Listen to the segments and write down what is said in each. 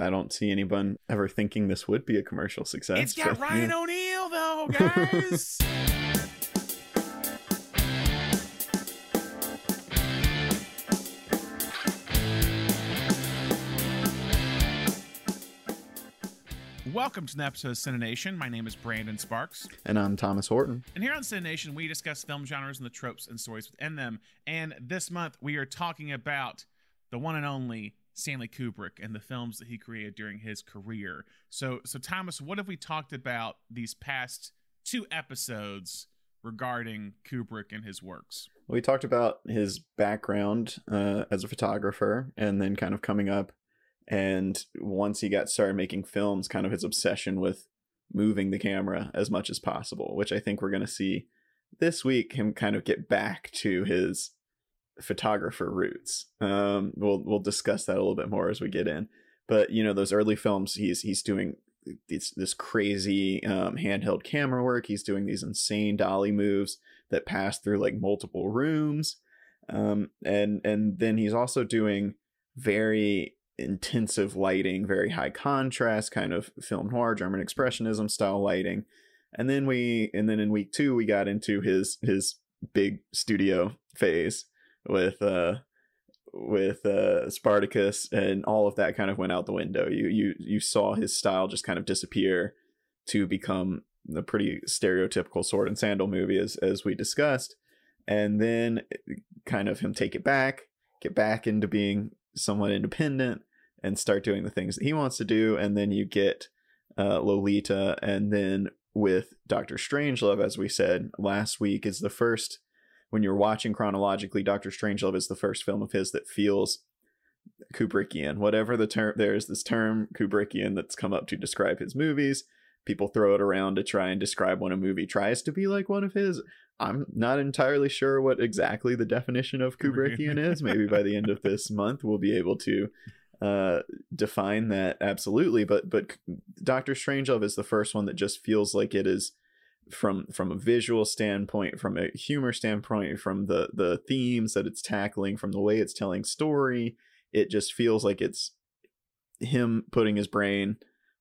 I don't see anyone ever thinking this would be a commercial success. It's got but, Ryan yeah. O'Neal though, guys. Welcome to an episode of Cinenation. My name is Brandon Sparks. And I'm Thomas Horton. And here on Cinenation, we discuss film genres and the tropes and stories within them. And this month, we are talking about the one and only Stanley Kubrick and the films that he created during his career. So, so Thomas, what have we talked about these past two episodes regarding Kubrick and his works? We talked about his background uh, as a photographer and then kind of coming up. And once he got started making films, kind of his obsession with moving the camera as much as possible, which I think we're going to see this week him kind of get back to his photographer roots. Um, we'll we'll discuss that a little bit more as we get in. But you know, those early films, he's he's doing this this crazy um, handheld camera work. He's doing these insane dolly moves that pass through like multiple rooms, um, and and then he's also doing very intensive lighting, very high contrast, kind of film noir, German expressionism style lighting. And then we and then in week two we got into his his big studio phase with uh with uh Spartacus and all of that kind of went out the window. You you you saw his style just kind of disappear to become the pretty stereotypical sword and sandal movie as as we discussed. And then kind of him take it back, get back into being somewhat independent and start doing the things that he wants to do and then you get uh Lolita and then with Doctor Strangelove as we said last week is the first when you're watching chronologically, Doctor Strangelove is the first film of his that feels Kubrickian. Whatever the term, there's this term Kubrickian that's come up to describe his movies. People throw it around to try and describe when a movie tries to be like one of his. I'm not entirely sure what exactly the definition of Kubrickian is. Maybe by the end of this month, we'll be able to uh, define that absolutely. But but Doctor Strangelove is the first one that just feels like it is from from a visual standpoint from a humor standpoint from the the themes that it's tackling from the way it's telling story it just feels like it's him putting his brain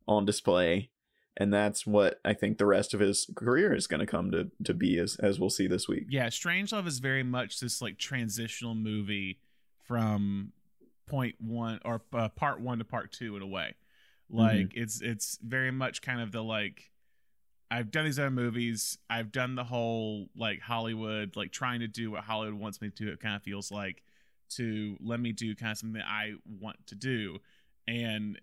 on display. And that's what i think the rest of his career is going to come to to be as as we'll see this week. Yeah, Strangelove is very much this like transitional movie from point one or uh, part one to part two in a way. Like it's it's very much kind of the like I've done these other movies. I've done the whole like Hollywood, like trying to do what Hollywood wants me to do. It kind of feels like to let me do kind of something that I want to do. And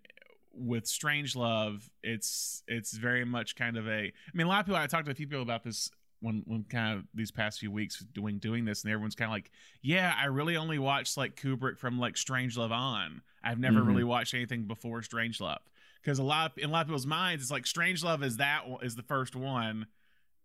with Strange Love, it's it's very much kind of a. I mean, a lot of people. I talked to a few people about this when when kind of these past few weeks doing doing this, and everyone's kind of like, yeah, I really only watched like Kubrick from like Strange Love on. I've never Mhm. really watched anything before Strange Love because a lot in a lot of people's minds it's like Strange Love is that is the first one,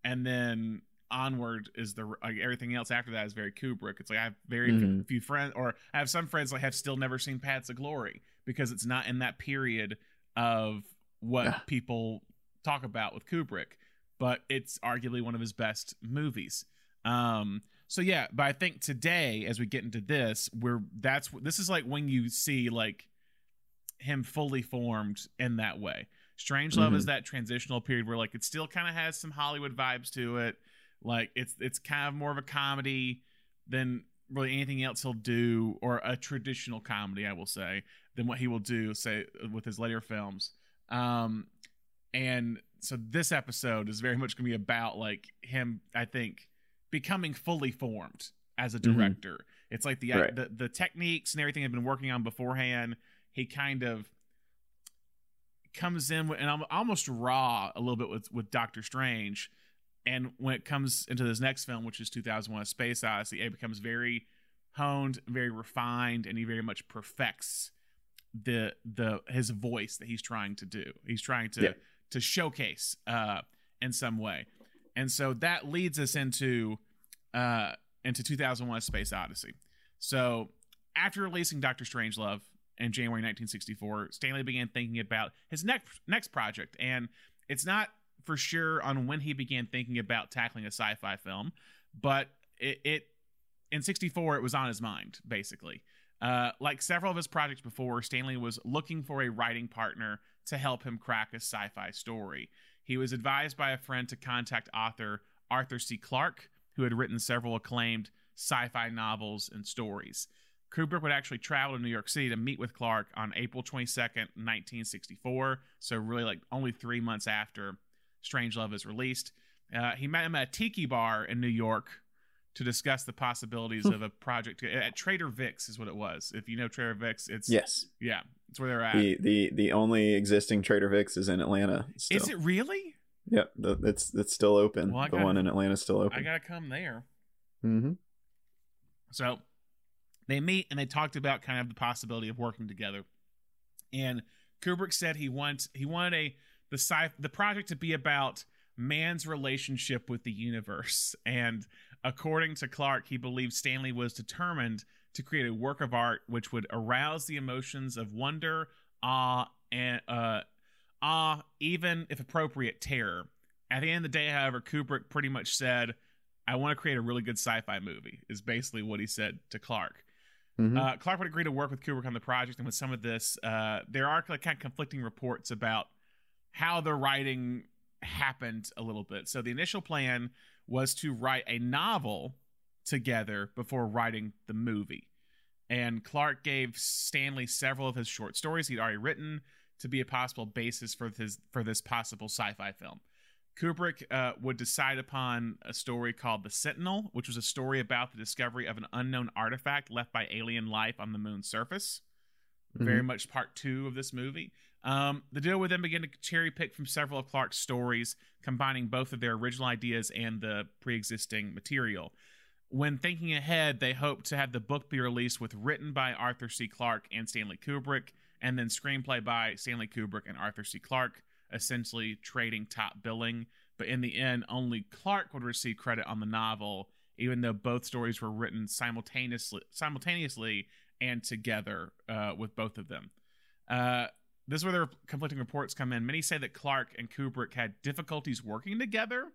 and then onward is the like everything else after that is very Kubrick. It's like I have very few- Mhm. few friends, or I have some friends like have still never seen Paths of Glory because it's not in that period of what Yeah. people talk about with Kubrick, but it's arguably one of his best movies. Um, so yeah, but I think today as we get into this, we're that's this is like when you see like him fully formed in that way. Strange Love is that transitional period where like it still kind of has some Hollywood vibes to it. Like it's it's kind of more of a comedy than really anything else he'll do, or a traditional comedy, I will say, than what he will do, say with his later films. Um, and so this episode is very much going to be about like him, I think, becoming fully formed as a Mhm. director. It's like the, Right. the the techniques and everything I've been working on beforehand. He kind of comes in with, and I'm almost raw a little bit with with Doctor Strange, and when it comes into this next film, which is 2001: A Space Odyssey, it becomes very honed, very refined, and he very much perfects the the his voice that he's trying to do. He's trying to Yeah. to showcase uh, in some way, and so that leads us into uh, into 2001: A Space Odyssey. So after releasing Doctor Strangelove in January 1964, Stanley began thinking about his next next project, and it's not for sure on when he began thinking about tackling a sci-fi film, but it, it in 64 it was on his mind basically. Uh, like several of his projects before, Stanley was looking for a writing partner to help him crack a sci fi story. He was advised by a friend to contact author Arthur C. Clarke, who had written several acclaimed sci fi novels and stories. Kubrick would actually travel to New York City to meet with Clarke on April 22nd, 1964. So, really, like only three months after Strangelove is released. Uh, he met him at a tiki bar in New York to discuss the possibilities of a project at Trader Vic's is what it was. If you know Trader Vic's, it's yes, yeah, it's where they're at. The the the only existing Trader Vic's is in Atlanta. Still. Is it really? Yep, the, it's it's still open. Well, the gotta- one in Atlanta is still open. I gotta come there. mm-hmm. So they meet and they talked about kind of the possibility of working together. And Kubrick said he wants he wanted a the sci the project to be about man's relationship with the universe. And according to Clarke, he believed Stanley was determined to create a work of art which would arouse the emotions of wonder, awe, and uh, awe, even if appropriate, terror. At the end of the day, however, Kubrick pretty much said, I want to create a really good sci-fi movie. Is basically what he said to Clarke. Mhm. Uh, Clarke would agree to work with Kubrick on the project, and with some of this, uh, there are like, kind of conflicting reports about how the writing happened a little bit. So the initial plan was to write a novel together before writing the movie, and Clarke gave Stanley several of his short stories he'd already written to be a possible basis for his for this possible sci-fi film. Kubrick uh, would decide upon a story called The Sentinel, which was a story about the discovery of an unknown artifact left by alien life on the moon's surface. Very much part two of this movie. Um, the duo would then begin to cherry pick from several of Clarke's stories, combining both of their original ideas and the pre existing material. When thinking ahead, they hoped to have the book be released with written by Arthur C. Clarke and Stanley Kubrick, and then screenplay by Stanley Kubrick and Arthur C. Clarke, essentially trading top billing. But in the end, only Clarke would receive credit on the novel, even though both stories were written simultaneously, simultaneously and together uh, with both of them. Uh, this is where their conflicting reports come in. Many say that Clarke and Kubrick had difficulties working together,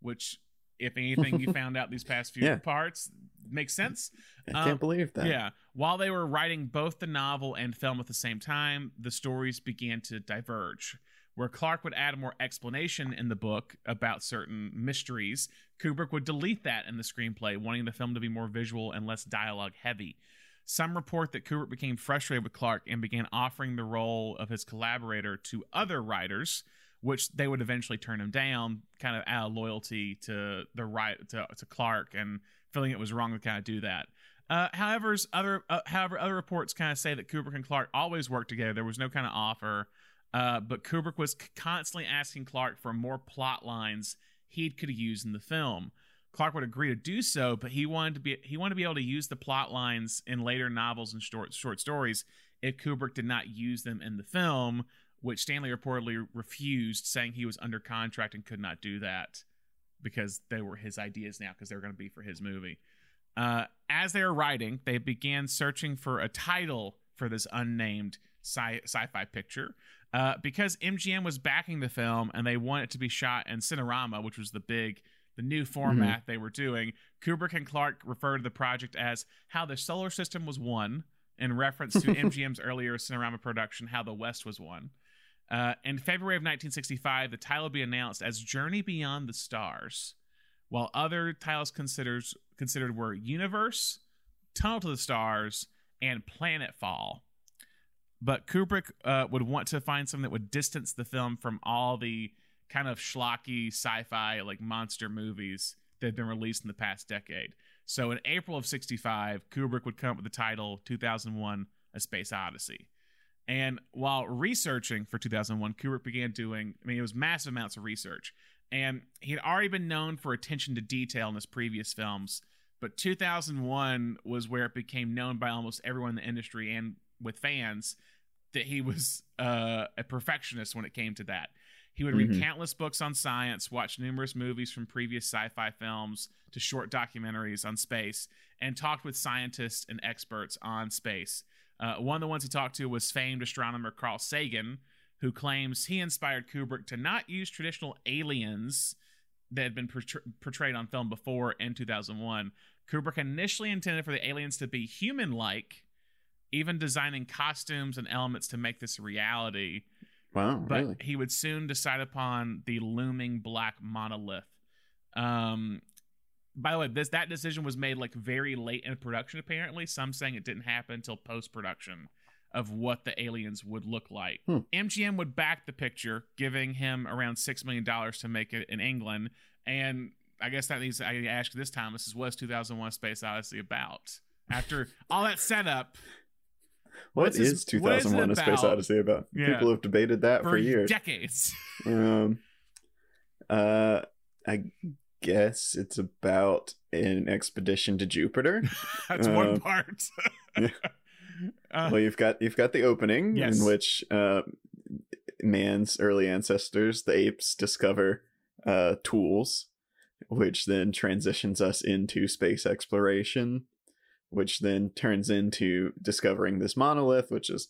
which, if anything, you found out these past few Yeah. parts makes sense. I um, can't believe that. Yeah. While they were writing both the novel and film at the same time, the stories began to diverge. Where Clarke would add more explanation in the book about certain mysteries, Kubrick would delete that in the screenplay, wanting the film to be more visual and less dialogue heavy. Some report that Kubrick became frustrated with Clarke and began offering the role of his collaborator to other writers, which they would eventually turn him down, kind of out of loyalty to the right to, to Clarke and feeling it was wrong to kind of do that. Uh, however, other uh, however other reports kind of say that Kubrick and Clarke always worked together. There was no kind of offer, uh, but Kubrick was constantly asking Clarke for more plot lines he could use in the film. Clarke would agree to do so, but he wanted to be he wanted to be able to use the plot lines in later novels and short short stories if Kubrick did not use them in the film, which Stanley reportedly refused, saying he was under contract and could not do that because they were his ideas now because they were going to be for his movie. Uh, as they were writing, they began searching for a title for this unnamed sci- sci-fi picture. Uh, because MGM was backing the film and they wanted it to be shot in Cinerama, which was the big, the new format they were doing. Kubrick and Clarke referred to the project as "How the Solar System Was Won," in reference to MGM's earlier Cinerama production, "How the West Was Won." Uh, in February of 1965, the title would be announced as "Journey Beyond the Stars," while other titles considers considered were "Universe," "Tunnel to the Stars," and "Planetfall." But Kubrick uh, would want to find something that would distance the film from all the kind of schlocky sci-fi like monster movies that have been released in the past decade. So in April of 65, Kubrick would come up with the title 2001 A Space Odyssey. And while researching for 2001, Kubrick began doing, I mean, it was massive amounts of research. And he had already been known for attention to detail in his previous films, but 2001 was where it became known by almost everyone in the industry and with fans that he was uh, a perfectionist when it came to that. He would read Mhm. countless books on science, watch numerous movies from previous sci fi films to short documentaries on space, and talked with scientists and experts on space. Uh, one of the ones he talked to was famed astronomer Carl Sagan, who claims he inspired Kubrick to not use traditional aliens that had been portray- portrayed on film before in 2001. Kubrick initially intended for the aliens to be human like, even designing costumes and elements to make this a reality. Wow, But really? he would soon decide upon the looming black monolith. Um, by the way, this that decision was made like very late in production. Apparently, some saying it didn't happen until post production of what the aliens would look like. Hmm. MGM would back the picture, giving him around six million dollars to make it in England. And I guess that needs I ask this time. This is what is 2001: Space Odyssey about? After all that setup what is is it 2001: A Space? Odyssey about? Yeah. People have debated that for, for, years. decades. Um, uh, I guess it's about an expedition to Jupiter. That's one part. yeah. Uh, well, you've got you've got the opening Yes. in which uh, man's early ancestors, the apes, discover uh, tools, which then transitions us into space exploration, which then turns into discovering this monolith, which is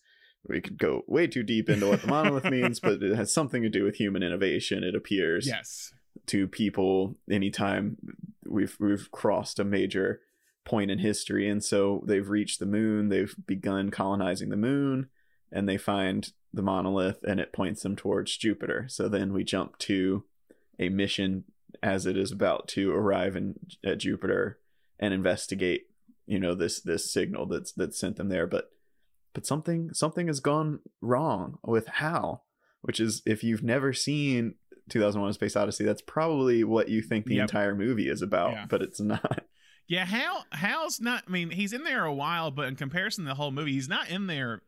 we could go way too deep into what the monolith means, but it has something to do with human innovation. It appears yes. to people anytime we've we've crossed a major point in history and so they've reached the moon they've begun colonizing the moon and they find the monolith and it points them towards Jupiter so then we jump to a mission as it is about to arrive in at Jupiter and investigate you know this this signal that's that sent them there but but something something has gone wrong with Hal which is if you've never seen 2001 A Space Odyssey that's probably what you think the Yep. entire movie is about Yeah. but it's not Yeah, Hal Hal's not I mean, he's in there a while, but in comparison to the whole movie, he's not in there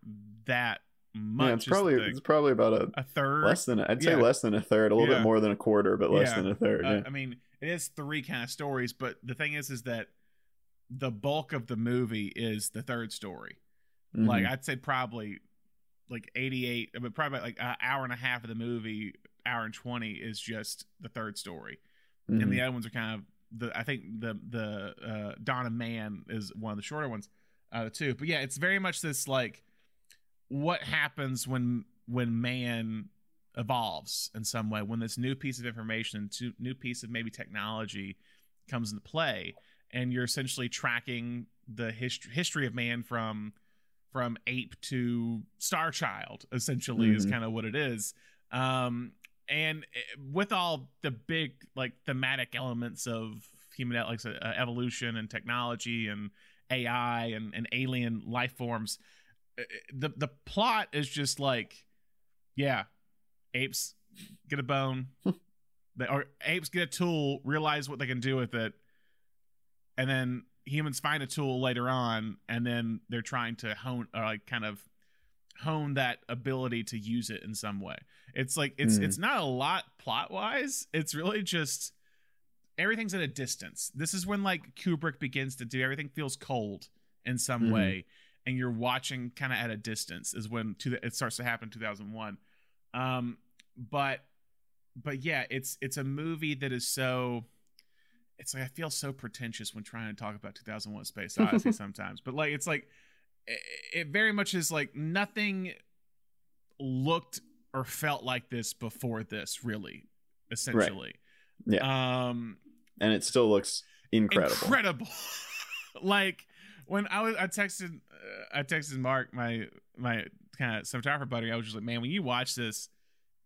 that much. yeah, it's probably the- it's probably about a a third. less than i'd say Yeah. less than a third a little Yeah. bit more than a quarter but less than a third Uh, yeah. I mean, it is three kind of stories, but the thing is is that the bulk of the movie is the third story. Mhm. Like I'd say probably like 88, I mean, probably like an hour and a half of the movie, hour and 20 is just the third story. Mhm. and the other ones are kind of the I think the the uh, of Man is one of the shorter ones uh, too. But yeah, it's very much this like what happens when when man evolves in some way when this new piece of information, to, new piece of maybe technology comes into play, and you're essentially tracking the history history of man from from ape to star child essentially is Mhm. kind of what it is um and eh, with all the big like thematic elements of human like uh, evolution and technology and AI and, and alien life forms, eh, eh, the the plot is just like, yeah, apes get a bone, they, or apes get a tool, realize what they can do with it, and then humans find a tool later on, and then they're trying to hone or like kind of hone that ability to use it in some way. It's like it's Mhm. it's not a lot plot wise. It's really just everything's at a distance. This is when like Kubrick begins to do everything feels cold in some Mhm. way, and you're watching kind of at a distance. Is when to it starts to happen. Two thousand one, um, but but yeah, it's it's a movie that is so. It's like I feel so pretentious when trying to talk about 2001: Space Odyssey sometimes, but like it's like it, it very much is like nothing looked or felt like this before this really essentially. Yeah. um and it still looks incredible. incredible. Like when i was i texted uh, i texted mark my my kind of cinematographer buddy. I was just like man when you watch this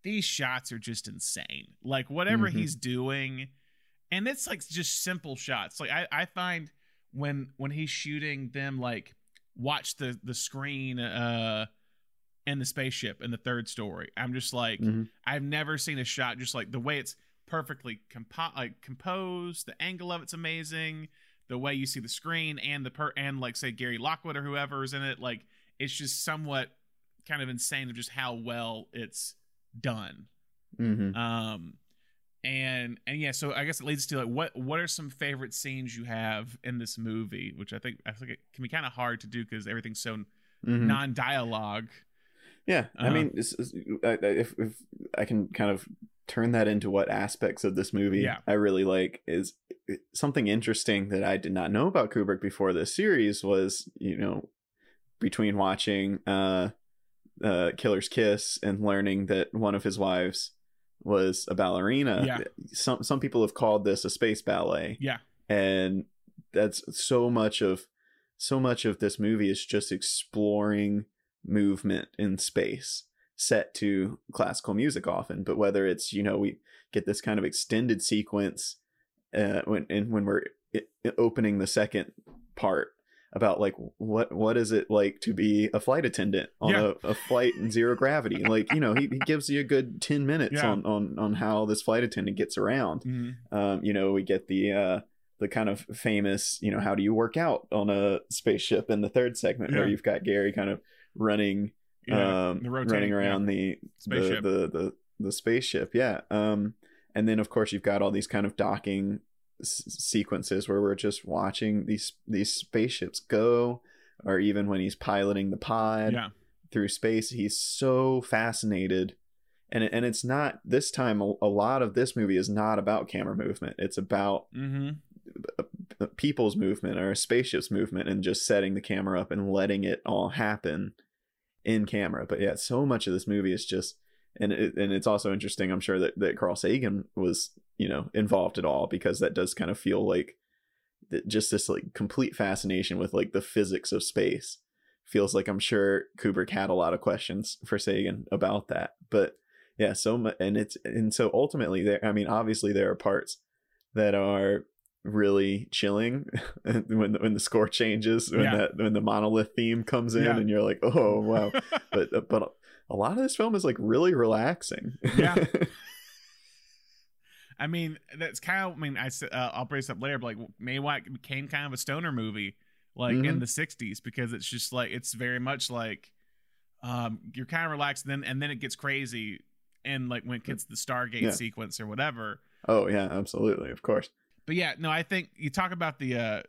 these shots are just insane. Like whatever Mhm. he's doing and it's like just simple shots like i i find when when he's shooting them like watch the the screen uh in the spaceship in the third story i'm just like Mhm. I've never seen a shot just like the way it's perfectly compo- like composed. The angle of it's amazing. The way you see the screen and the per and like say Gary Lockwood or whoever is in it, like it's just somewhat kind of insane of just how well it's done. Mhm. Um, and and yeah, so I guess it leads to like what what are some favorite scenes you have in this movie? Which I think I think it can be kind of hard to do because everything's so Mhm. non dialogue. Yeah, I Uh-huh. mean, I- I- if if I can kind of turn that into what aspects of this movie Yeah. I really like is something interesting that I did not know about Kubrick before this series was you know between watching uh, uh, Killer's Kiss and learning that one of his wives was a ballerina. Yeah. Some some people have called this a space ballet Yeah, and that's so much of so much of this movie is just exploring movement in space set to classical music often but whether it's you know we get this kind of extended sequence uh when and when we're opening the second part about like what what is it like to be a flight attendant on Yeah. a, a flight in zero gravity like you know he, he gives you a good 10 minutes Yeah. on, on on how this flight attendant gets around Mhm. um, you know, we get the uh, the kind of famous, you know, how do you work out on a spaceship in the third segment where you've got Gary kind of running, Yeah, um, rotating- running yeah. around the, Spaceship. the the the the spaceship, yeah. Um, and then of course you've got all these kind of docking s- sequences where we're just watching these these spaceships go, or even when he's piloting the pod yeah through space. He's so fascinated. And, and it's not this time a, a lot of this movie is not about camera movement it's about mm-hmm. people's movement or a spaceship's movement and just setting the camera up and letting it all happen in camera but yeah so much of this movie is just and it, and it's also interesting i'm sure that, that carl sagan was you know involved at all because that does kind of feel like just this like complete fascination with like the physics of space feels like i'm sure kubrick had a lot of questions for sagan about that but yeah so much and it's and so ultimately there i mean obviously there are parts that are really chilling when the, when the score changes when Yeah. that when the monolith theme comes in Yeah. and you're like oh wow but but a lot of this film is like really relaxing Yeah. I mean, that's kind of. I mean, I uh, I'll bring this up later, but like it became kind of a stoner movie, like in Mhm. the '60s, because it's just like it's very much like um you're kind of relaxed, and then and then it gets crazy, and like when it gets the Stargate Yeah. sequence or whatever. oh yeah absolutely of course But yeah, no, I think you talk about the uh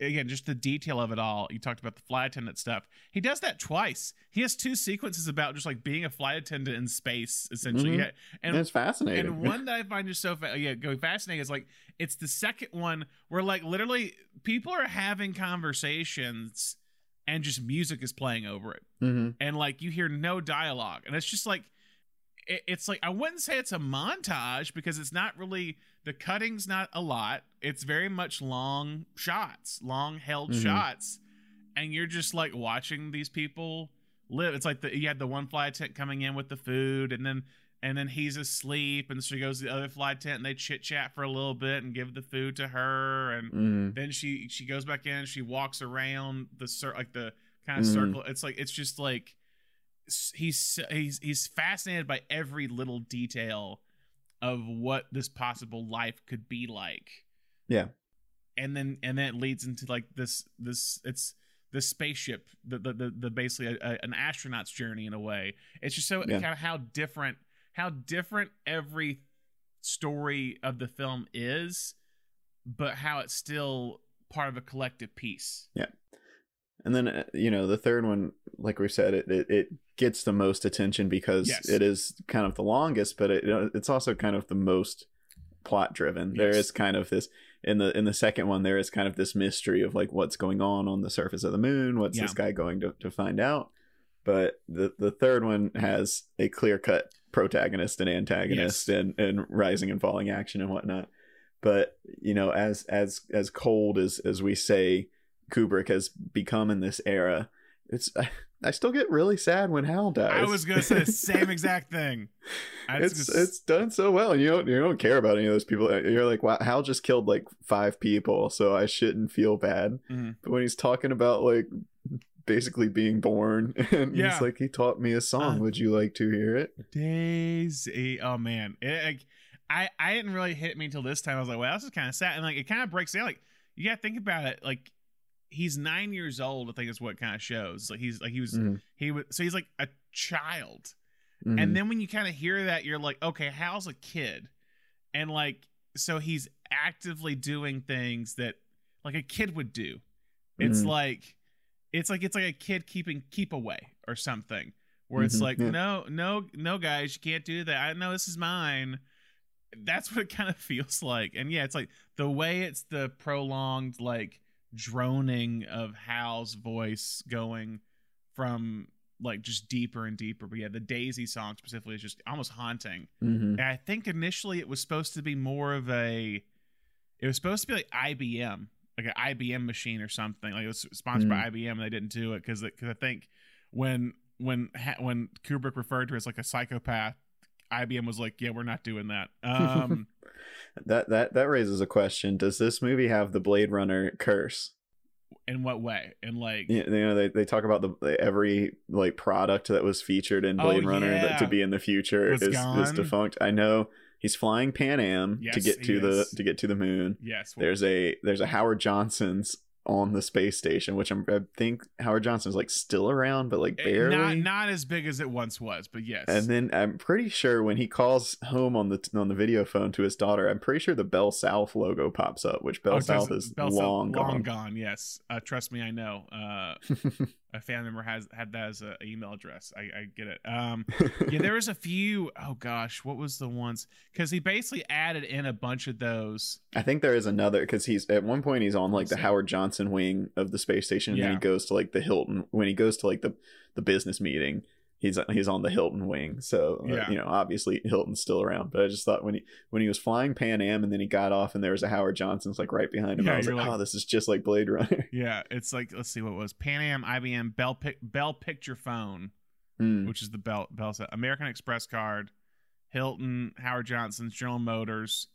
again just the detail of it all. You talked about the flight attendant stuff. He does that twice. He has two sequences about just like being a flight attendant in space, essentially. Mhm. Yeah, and it's fascinating and one that I find just so fa- yeah, going fascinating is like it's the second one where like literally people are having conversations and just music is playing over it, hmm and like you hear no dialogue, and it's just like it's like I wouldn't say it's a montage because it's not really the cutting's not a lot. It's very much long shots, long held Mhm. shots, and you're just like watching these people live. It's like the you had the one fly tent coming in with the food, and then and then he's asleep, and she goes to the other fly tent, and they chit chat for a little bit and give the food to her, and hmm then she she goes back in, she walks around the cir- like the kind of Mhm. circle. It's like it's just like he's he's he's fascinated by every little detail of what this possible life could be like. Yeah. And then and then it leads into like this this it's the spaceship the the the, the basically a, a, an astronaut's journey in a way. It's just so Yeah. kind of how different how different every story of the film is, but how it's still part of a collective piece. Yeah. And then uh, you know the third one, like we said, it it, it gets the most attention because Yes. it is kind of the longest, but it it's also kind of the most plot driven. There Yes. is kind of this in the in the second one. There is kind of this mystery of like what's going on on the surface of the moon. What's this guy going to to find out? But the the third one has a clear cut protagonist and antagonist Yes. and and rising and falling action and whatnot. But you know, as as as cold as as we say Kubrick has become in this era, it's I, still get really sad when Hal dies. I was gonna say the same exact thing. It's gonna it's done so well, and you don't you don't care about any of those people. You're like, wow, Hal just killed like five people, so I shouldn't feel bad. Mhm. But when he's talking about like basically being born, and Yeah. he's like, he taught me a song. Uh, Would you like to hear it? Daisy. Oh man, it, like, I I didn't really hit me until this time. I was like, well, this is kind of sad, and like it kind of breaks down. Like you got to think about it. Like he's nine years old. I think is what kind of shows. Like he's like he was Mhm. he was so he's like a child. Mhm. And then when you kind of hear that, you're like, okay, how's a kid, and like so he's actively doing things that like a kid would do. It's Mhm. like it's like it's like a kid keeping keep away or something where it's Mhm, like yeah. no no no guys you can't do that i know this is mine that's what it kind of feels like and yeah it's like the way it's the prolonged like droning of hal's voice going from like just deeper and deeper but yeah the daisy song specifically is just almost haunting Mhm. and i think initially it was supposed to be more of a it was supposed to be like ibm like an IBM machine or something. Like it was sponsored by IBM, and they didn't do it because because I think when when when Kubrick referred to it as like a psychopath, IBM was like, yeah, we're not doing that. Um, that that that raises a question. Does this movie have the Blade Runner curse? in what way? And like, You know, they, they talk about the every like product that was featured in Oh, Blade Runner yeah. that to be in the future Was is, is defunct. I know he's flying Pan Am to get he to the to get to the moon. yes, There's a there's a Howard Johnson's on the space station, which I'm, I think Howard Johnson's like still around, but like Eh, barely. not not as big as it once was, but yes. and then I'm pretty sure when he calls home on the on the video phone to his daughter, I'm pretty sure the Bell South logo pops up, which Bell Oh, South is Bell South- long gone. long gone. Yes, uh, trust me, I know. Uh, a family member has had that as an email address. I, I get it. Um, yeah, there was a few. Oh gosh, what was the ones? Because he basically added in a bunch of those. I think there is another because he's at one point he's on like the Howard Johnson wing of the space station, and then he goes to like the Hilton when he goes to like the the business meeting. He's he's on the Hilton wing, so uh, Yeah. you know obviously Hilton's still around. But I just thought when he when he was flying Pan Am and then he got off and there was a Howard Johnson's like right behind him, Yeah, I was like, like- oh, this is just like Blade Runner. Yeah, it's like let's see what it was Pan Am, IBM, Bell Bell Picture Phone, Hmm. which is the Bell Bell set, American Express card, Hilton, Howard Johnson's, General Motors,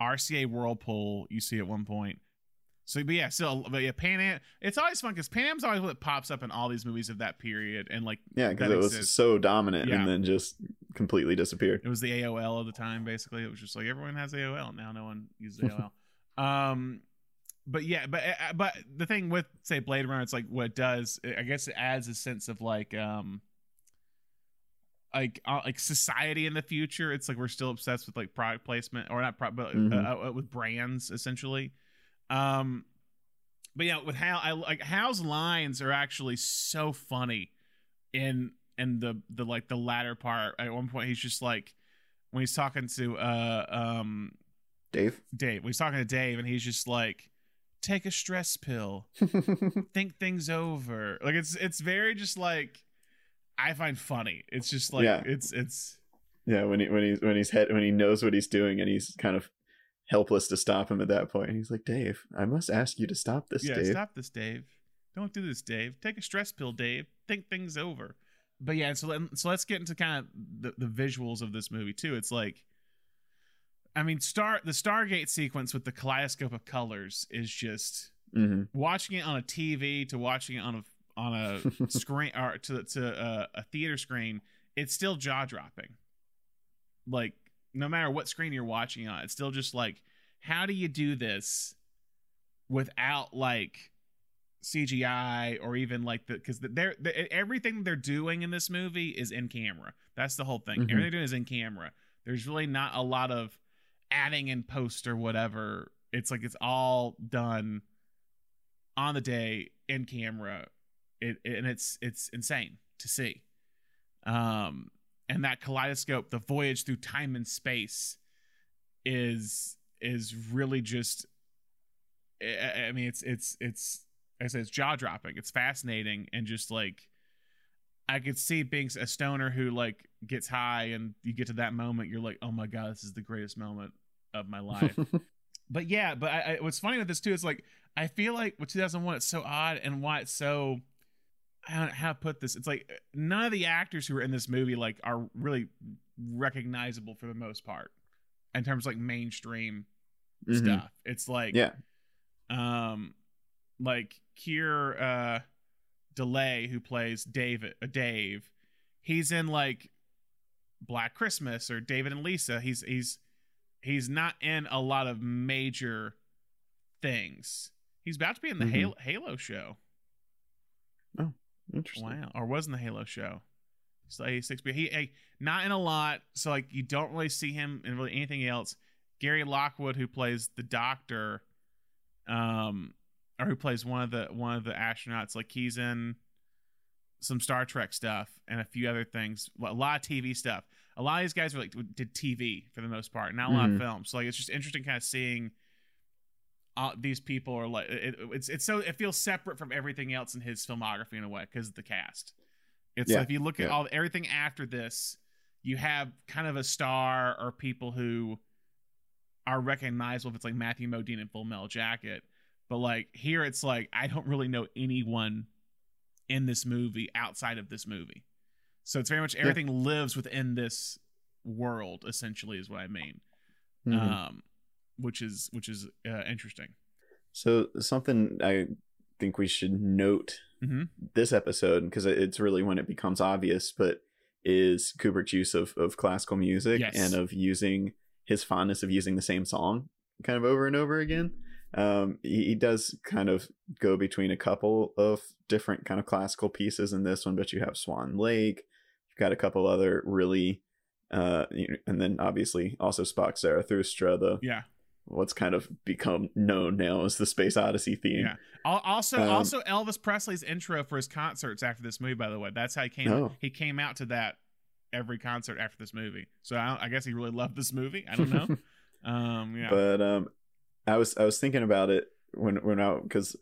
RCA Whirlpool. You see at one point. So, but yeah, so but yeah, Pan Am. It's always fun because Pan Am's always what pops up in all these movies of that period, and like Yeah, because it was so dominant Yeah. and then just completely disappeared. it was the AOL of the time. Basically, it was just like everyone has AOL now. No one uses AOL. um, but yeah, but uh, but the thing with say Blade Runner, it's like what it does. I guess it adds a sense of like um. Like uh, like society in the future, it's like we're still obsessed with like product placement or not, pro- but uh, uh, with brands essentially. Um, but yeah, with Hal, I like Hal's lines are actually so funny in in the the like the latter part. At one point, he's just like when he's talking to uh um Dave. Dave. When he's talking to Dave, and he's just like, "Take a stress pill, think things over." Like it's it's very just like I find funny. It's just like Yeah. it's it's yeah, when he when he's when he's head when he knows what he's doing and he's kind of helpless to stop him at that point. And he's like, Dave, I must ask you to stop this, yeah. Dave. Stop this, Dave. Don't do this, Dave. Take a stress pill, Dave. Think things over. But yeah, so so let's get into kind of the, the visuals of this movie too. It's like, I mean, star the Stargate sequence with the kaleidoscope of colors is just hmm watching it on a TV to watching it on a on a screen or to to a, a theater screen. It's still jaw dropping. Like no matter what screen you're watching on, it's still just like, how do you do this without like CGI or even like the because they're, they everything they're doing in this movie is in camera. That's the whole thing. Mhm. Everything they're doing is in camera. There's really not a lot of adding in post or whatever. It's like it's all done on the day in camera. It, and it's it's insane to see. Um and that kaleidoscope, the voyage through time and space is is really just I, mean it's it's it's I said it's jaw dropping. It's fascinating and just like I could see being a stoner who like gets high and you get to that moment, you're like, oh my god, this is the greatest moment of my life. but yeah, but I, I, what's funny with this too is like I feel like with 2001, it's so odd and why it's so. I don't know how to put this. It's like none of the actors who are in this movie like are really recognizable for the most part in terms of like mainstream Mhm. stuff. It's like Yeah. um like Keir uh Dullea who plays david uh, dave he's in like black christmas or david and lisa he's he's he's not in a lot of major things he's about to be in the Mhm. halo, halo show Interesting. wow. Or was in the halo show. So 86 but he, he not in a lot. So like you don't really see him in really anything else. Gary lockwood who plays the doctor um or who plays one of the one of the astronauts like he's in some star trek stuff and a few other things. A lot of tv stuff. A lot of these guys are like did tv for the most part not a lot of Mhm. films. So like it's just interesting kind of seeing uh, these people are like it, it's it's so it feels separate from everything else in his filmography in a way because of the cast it's Yeah, like if you look at yeah. all everything after this you have kind of a star or people who are recognizable if it's like Matthew Modine in Full Metal Jacket, But like here, it's like I don't really know anyone in this movie outside of this movie. So it's very much everything yeah. lives within this world. Essentially, is what I mean. Mm-hmm. Um, which is which is uh, interesting. So something I think we should note mm-hmm. this episode because it's really when it becomes obvious, but is Kubrick's use of, of classical music yes. and of using his fondness of using the same song kind of over and over again. Um, he, he, does kind of go between a couple of different kind of classical pieces in this one, but you have Swan Lake, you've got a couple other really, uh, you know, and then obviously also Sprach Zarathustra, the yeah what's kind of become known now as the Space Odyssey theme. Yeah. Also, um, also Elvis Presley's intro for his concerts after this movie. By the way, that's how he came. Oh. He came out to that every concert after this movie. So I, I guess he really loved this movie. I don't know. um, yeah. But um, I was I was thinking about it when when I because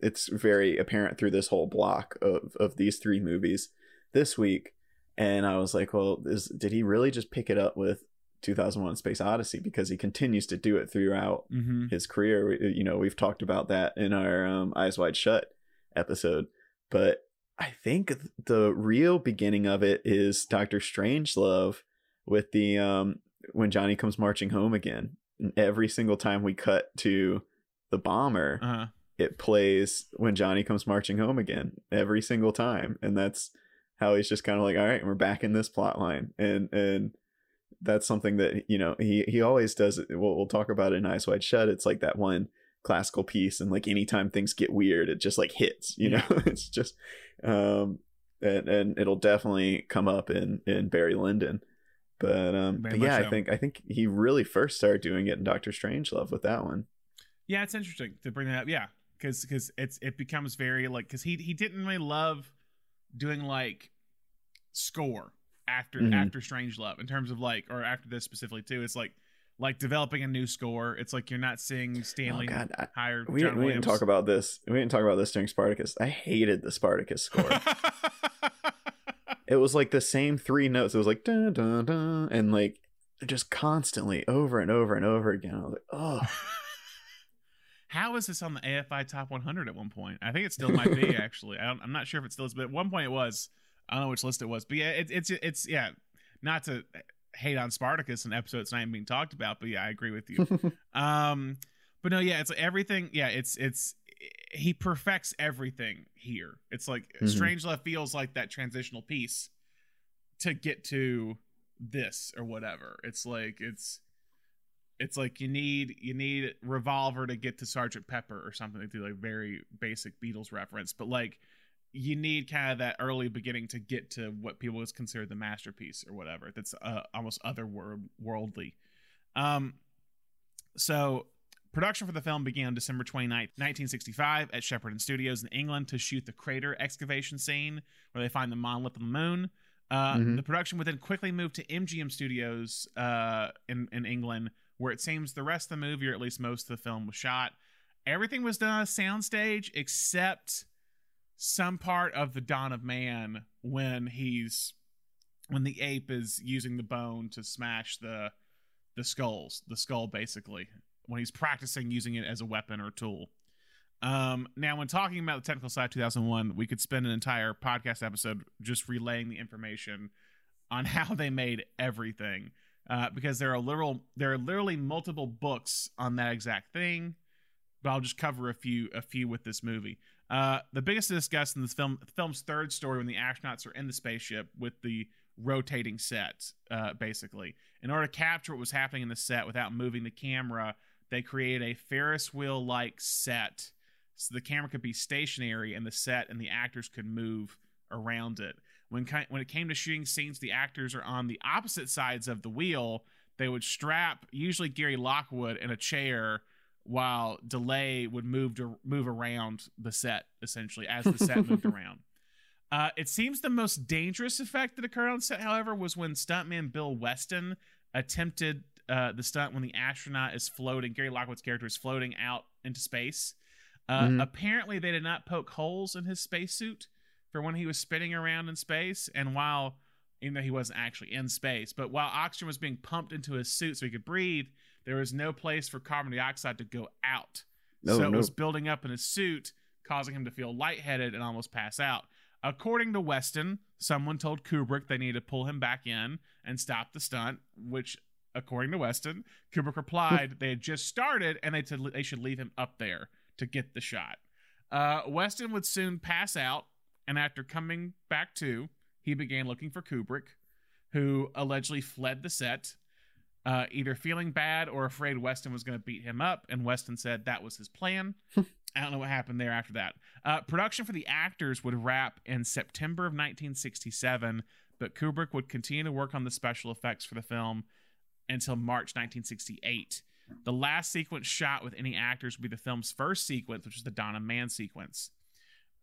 it's very apparent through this whole block of of these three movies this week, and I was like, well, is did he really just pick it up with 2001 Space Odyssey because he continues to do it throughout mm-hmm. his career. You know, we've talked about that in our um, Eyes Wide Shut episode, but I think the real beginning of it is Doctor Strangelove with the um, when Johnny comes marching home again. And every single time we cut to the bomber, uh-huh. it plays when Johnny comes marching home again every single time, and that's how he's just kind of like, all right, we're back in this plot line, and and that's something that you know he he always does. We'll, we'll talk about it in Eyes Wide Shut. It's like that one classical piece, and like anytime things get weird, it just like hits. You know, it's just um, and and it'll definitely come up in in Barry Lyndon. But um, but yeah, so. I think I think he really first started doing it in Doctor Strangelove with that one. Yeah, it's interesting to bring that up. Yeah, because because it's it becomes very like because he he didn't really love doing like score after mm-hmm. after Strangelove in terms of like or after this specifically too. It's like like developing a new score. It's like you're not seeing Stanley oh God, I, hire. We, we didn't talk about this. We didn't talk about this during Spartacus. I hated the Spartacus score. it was like the same three notes. It was like dun dun dun, and like just constantly over and over and over again. I was like, oh. How is this on the AFI Top 100 at one point? I think it still might be actually. I am not sure if it still is, but at one point it was. I don't know which list it was, but yeah, it, it's it's yeah. Not to hate on Spartacus, an episodes not even being talked about, but yeah, I agree with you. um, but no, yeah, it's like everything. Yeah, it's it's he perfects everything here. It's like mm-hmm. Strangelove feels like that transitional piece to get to this or whatever. It's like it's it's like you need you need revolver to get to sergeant pepper or something to do like very basic beatles reference but like you need kind of that early beginning to get to what people would consider the masterpiece or whatever that's uh, almost otherworldly. Um so production for the film began on december 29th 1965 at shepperton studios in england to shoot the crater excavation scene where they find the monolith on the moon. Uh, mm-hmm. the production would then quickly move to mgm studios uh, in, in england where it seems the rest of the movie or at least most of the film was shot. Everything was done on a soundstage except some part of the Dawn of Man when he's when the ape is using the bone to smash the the skulls, the skull basically, when he's practicing using it as a weapon or tool. Um, now, when talking about the technical side of 2001, we could spend an entire podcast episode just relaying the information on how they made everything, uh, because there are literal there are literally multiple books on that exact thing. But I'll just cover a few a few with this movie. Uh, the biggest to discuss in this film, the film's third story, when the astronauts are in the spaceship with the rotating set, uh, basically. In order to capture what was happening in the set without moving the camera, they created a Ferris wheel like set so the camera could be stationary and the set and the actors could move around it. When, when it came to shooting scenes, the actors are on the opposite sides of the wheel. They would strap, usually Gary Lockwood, in a chair while Dullea would move to move around the set essentially as the set moved around. Uh, it seems the most dangerous effect that occurred on set, however, was when stuntman Bill Weston attempted uh, the stunt when the astronaut is floating. Gary Lockwood's character is floating out into space. Uh, mm-hmm. Apparently, they did not poke holes in his spacesuit for when he was spinning around in space. And while, even though he wasn't actually in space, but while oxygen was being pumped into his suit so he could breathe, there was no place for carbon dioxide to go out No, so it no. was building up in his suit, causing him to feel lightheaded and almost pass out. According to Weston, someone told Kubrick they needed to pull him back in and stop the stunt, which, according to Weston, Kubrick replied they had just started and they, to, they should leave him up there to get the shot. Uh, Weston would soon pass out, and after coming back to, he began looking for Kubrick, who allegedly fled the set, uh, either feeling bad or afraid Weston was going to beat him up. And Weston said that was his plan. I don't know what happened there after that. Uh, production for the actors would wrap in September of 1967, but Kubrick would continue to work on the special effects for the film until March 1968. The last sequence shot with any actors would be the film's first sequence, which is the Dawn of Man sequence.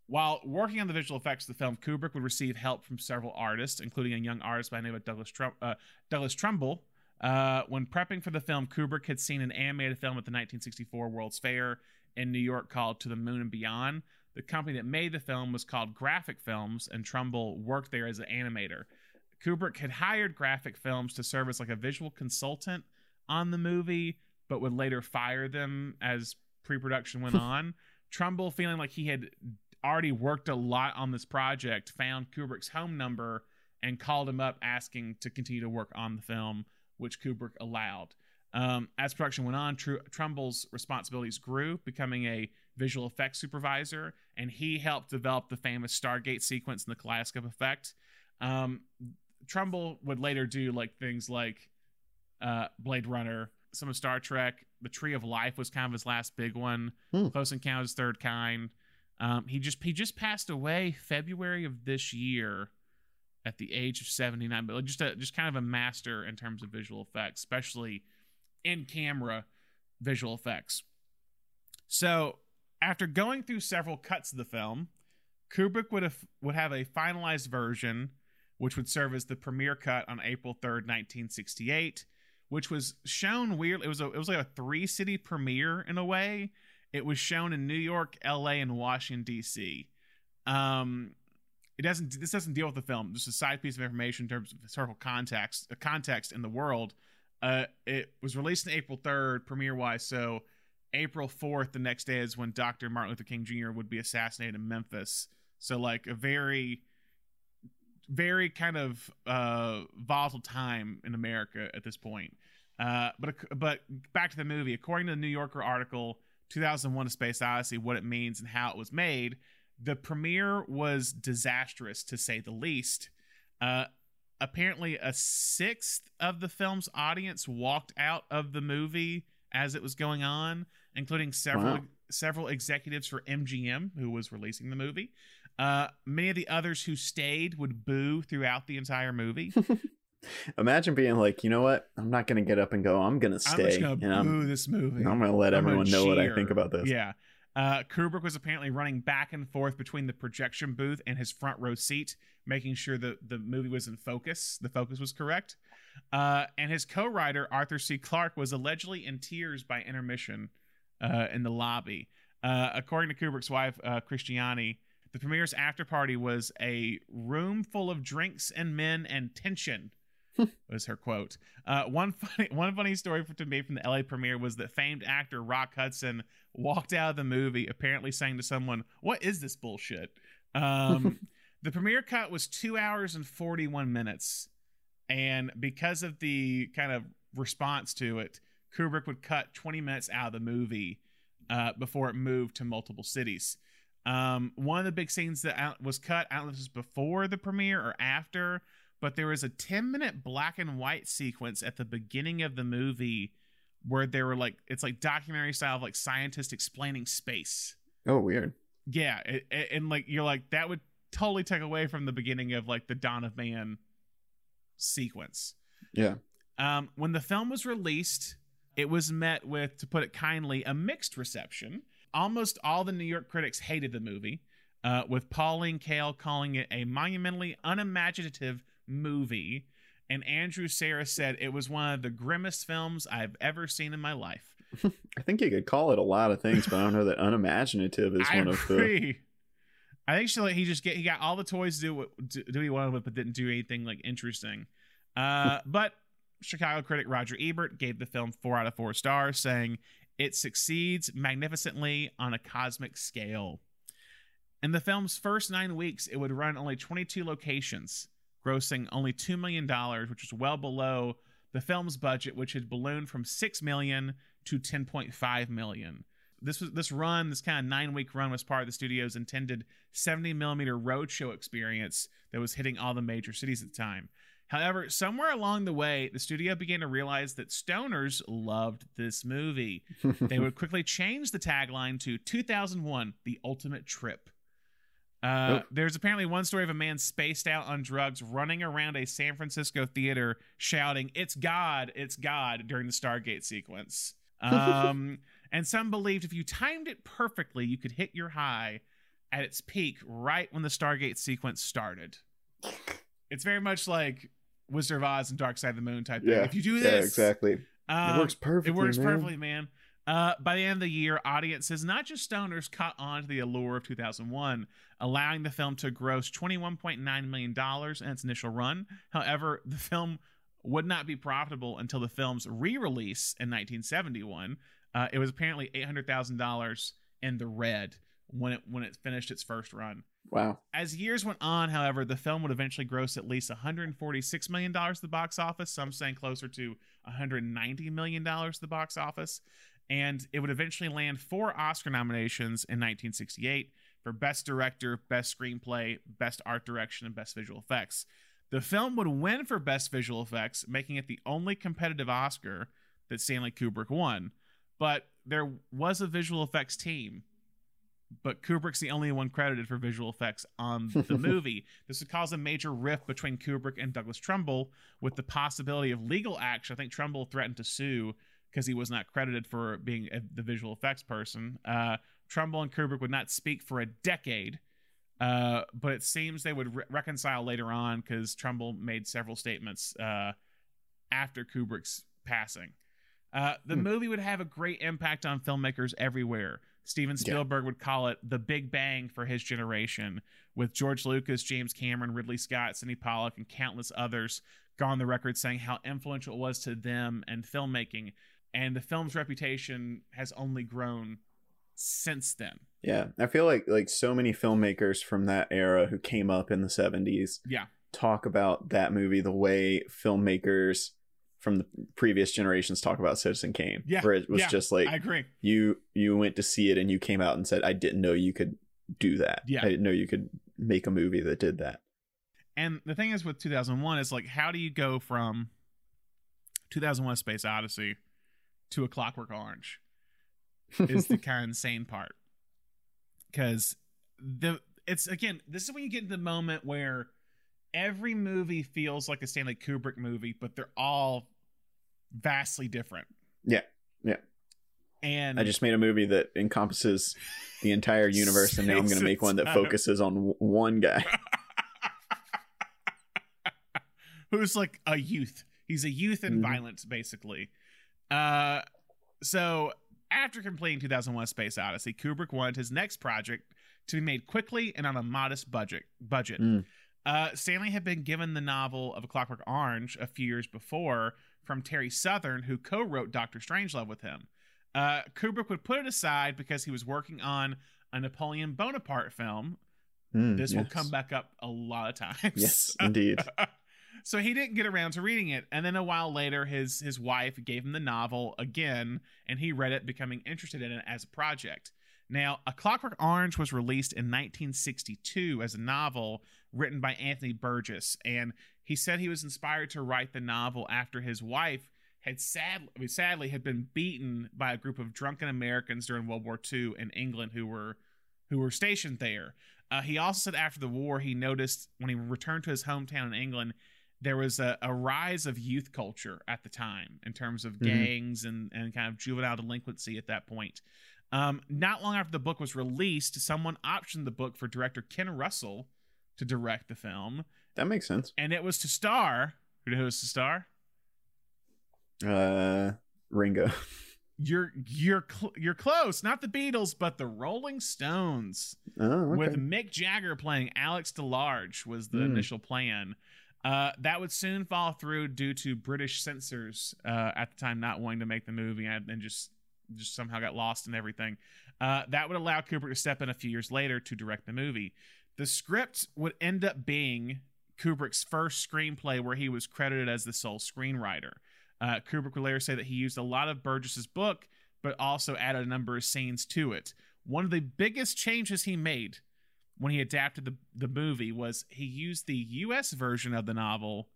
While working on the visual effects of the film, Kubrick would receive help from several artists, including a young artist by the name of Douglas, Trum- uh, Douglas Trumbull. Uh, when prepping for the film, Kubrick had seen an animated film at the 1964 World's Fair in New York called To the Moon and Beyond. The company that made the film was called Graphic Films, and Trumbull worked there as an animator. Kubrick had hired Graphic Films to serve as like a visual consultant on the movie, but would later fire them as pre-production went on. Trumbull, feeling like he had already worked a lot on this project, found Kubrick's home number and called him up asking to continue to work on the film, which Kubrick allowed. Um, as production went on, Tr- Trumbull's responsibilities grew, becoming a visual effects supervisor, and he helped develop the famous Stargate sequence and the kaleidoscope effect. Um, Trumbull would later do like things like uh, Blade Runner, some of Star Trek. The Tree of Life was kind of his last big one. Hmm. Close Encounters Third Kind. Um, he just he just passed away February of this year at the age of 79 but just a, just kind of a master in terms of visual effects especially in camera visual effects so after going through several cuts of the film Kubrick would have would have a finalized version which would serve as the premiere cut on April 3rd 1968 which was shown weird it was a it was like a three city premiere in a way it was shown in New York, LA, and Washington D.C. Um, it doesn't. This doesn't deal with the film. Just a side piece of information in terms of historical context. uh, Context in the world. Uh, it was released on April third, premiere wise. So April fourth, the next day is when Dr. Martin Luther King Jr. would be assassinated in Memphis. So like a very, very kind of uh, volatile time in America at this point. Uh, but but back to the movie. According to the New Yorker article, 2001: A Space Odyssey, what it means and how it was made. The premiere was disastrous to say the least. Uh, apparently, a sixth of the film's audience walked out of the movie as it was going on, including several Wow. several executives for MGM who was releasing the movie. Uh, many of the others who stayed would boo throughout the entire movie. Imagine being like, you know what? I'm not gonna get up and go. I'm gonna I'm stay. just gonna and boo I'm, this movie. I'm gonna let I'm everyone know what I think about this. Yeah. Uh, Kubrick was apparently running back and forth between the projection booth and his front row seat, making sure that the movie was in focus. The focus was correct. Uh, and his co writer, Arthur C. Clarke, was allegedly in tears by intermission uh, in the lobby. Uh, according to Kubrick's wife, uh, Christiane, the premiere's after party was a room full of drinks and men and tension. was her quote. Uh, one funny one funny story for, to me from the LA premiere was that famed actor Rock Hudson walked out of the movie apparently saying to someone, "What is this bullshit?" Um, the premiere cut was two hours and forty one minutes, and because of the kind of response to it, Kubrick would cut twenty minutes out of the movie uh, before it moved to multiple cities. Um, one of the big scenes that was cut, I don't know if this was before the premiere or after, but there was a 10 minute black and white sequence at the beginning of the movie where they were like, it's like documentary style of like scientists explaining space. Oh, weird. Yeah. It, it- and like, you're like, that would totally take away from the beginning of like the Dawn of Man sequence. Yeah. Um, when the film was released, it was met with, to put it kindly, a mixed reception. Almost all the New York critics hated the movie, uh, with Pauline Kael calling it a monumentally unimaginative movie. And Andrew Sarris said it was one of the grimmest films I've ever seen in my life. I think you could call it a lot of things, but I don't know that unimaginative is I one of the. I think she like he just get he got all the toys to do what do, do he wanted with, but didn't do anything like interesting. Uh, but Chicago critic Roger Ebert gave the film four out of four stars, saying it succeeds magnificently on a cosmic scale. In the film's first nine weeks, it would run only 22 locations, grossing only $2 million, which was well below the film's budget, which had ballooned from 6 million to 10.5 million. This was this run, this kind of nine week run, was part of the studio's intended 70 millimeter roadshow experience that was hitting all the major cities at the time. However, somewhere along the way, the studio began to realize that stoners loved this movie. they would quickly change the tagline to 2001 The Ultimate Trip. Uh, There's apparently one story of a man spaced out on drugs running around a San Francisco theater shouting, It's God, it's God during the Stargate sequence. Um, and some believed if you timed it perfectly, you could hit your high at its peak right when the Stargate sequence started. It's very much like Wizard of Oz and Dark Side of the Moon type thing. Yeah. If you do yeah, this, exactly. um, it works perfectly. it works man. perfectly, man. Uh, by the end of the year, audiences, not just stoners, caught on to the allure of 2001, allowing the film to gross $21.9 million in its initial run. However, the film would not be profitable until the film's re release in 1971. Uh, it was apparently $800,000 in the red when it when it finished its first run. Wow. As years went on, however, the film would eventually gross at least $146 million at the box office, some saying closer to $190 million at the box office. And it would eventually land four Oscar nominations in 1968 for Best Director, Best Screenplay, Best Art Direction, and Best Visual Effects. The film would win for Best Visual Effects, making it the only competitive Oscar that Stanley Kubrick won. But there was a visual effects team but Kubrick's the only one credited for visual effects on the movie. This would cause a major rift between Kubrick and Douglas Trumbull, with the possibility of legal action. I think Trumbull threatened to sue because he was not credited for being a, the visual effects person. Uh, Trumbull and Kubrick would not speak for a decade, uh, but it seems they would re- reconcile later on because Trumbull made several statements uh, after Kubrick's passing. Uh, the Hmm. movie would have a great impact on filmmakers everywhere. Steven Yeah. Spielberg would call it the Big Bang for his generation, with George Lucas, James Cameron, Ridley Scott, Sydney Pollack, and countless others gone on the record saying how influential it was to them and filmmaking. And the film's reputation has only grown since then. Yeah, I feel like like so many filmmakers from that era who came up in the 70s Yeah. talk about that movie the way filmmakers from the previous generations talk about Citizen Kane. Yeah, Where it was yeah, just like I agree. you you went to see it and you came out and said, I didn't know you could do that. Yeah. I didn't know you could make a movie that did that. And the thing is with 2001 is like, how do you go from 2001: Space Odyssey to A Clockwork Orange? Is the kind of insane part because the it's again this is when you get to the moment where every movie feels like a Stanley Kubrick movie, but they're all vastly different. Yeah, yeah. And I just made a movie that encompasses the entire universe, and now I'm going to make one that focuses on w- one guy. who's like a youth. He's a youth in Mhm. violence, basically. Uh, so after completing 2001: Space Odyssey, Kubrick wanted his next project to be made quickly and on a modest budget. Budget. Mm. Uh, Stanley had been given the novel of A Clockwork Orange a few years before from Terry Southern, who co-wrote Doctor Strangelove with him. Uh, Kubrick would put it aside because he was working on a Napoleon Bonaparte film. Mm, This will come back up a lot of times. Yes, indeed. so he didn't get around to reading it. And then a while later his his wife gave him the novel again and he read it becoming interested in it as a project. Now a clockwork orange was released in 1962 as a novel written by anthony burgess. And he said he was inspired to write the novel after his wife had sad, I mean, sadly had been beaten by a group of drunken americans during world war ii in england who were who were stationed there. Uh, he also said after the war, he noticed when he returned to his hometown in England, there was a, a rise of youth culture at the time in terms of Mhm. gangs and, and kind of juvenile delinquency at that point. Um, not long after the book was released, someone optioned the book for director Ken Russell to direct the film, That makes sense. and it was to star. Who was to star? Uh, Ringo. You're you're cl- you're close. Not the Beatles, but the Rolling Stones. Oh, okay. with Mick Jagger playing Alex DeLarge was the Mm. initial plan. Uh, that would soon fall through due to British censors uh, at the time not wanting to make the movie and, and just just somehow got lost and everything. Uh, that would allow Kubrick to step in a few years later to direct the movie. The script would end up being Kubrick's first screenplay where he was credited as the sole screenwriter. Uh, Kubrick would later say that he used a lot of Burgess's book, but also added a number of scenes to it. One of the biggest changes he made when he adapted the, the movie was he used the US version of the novel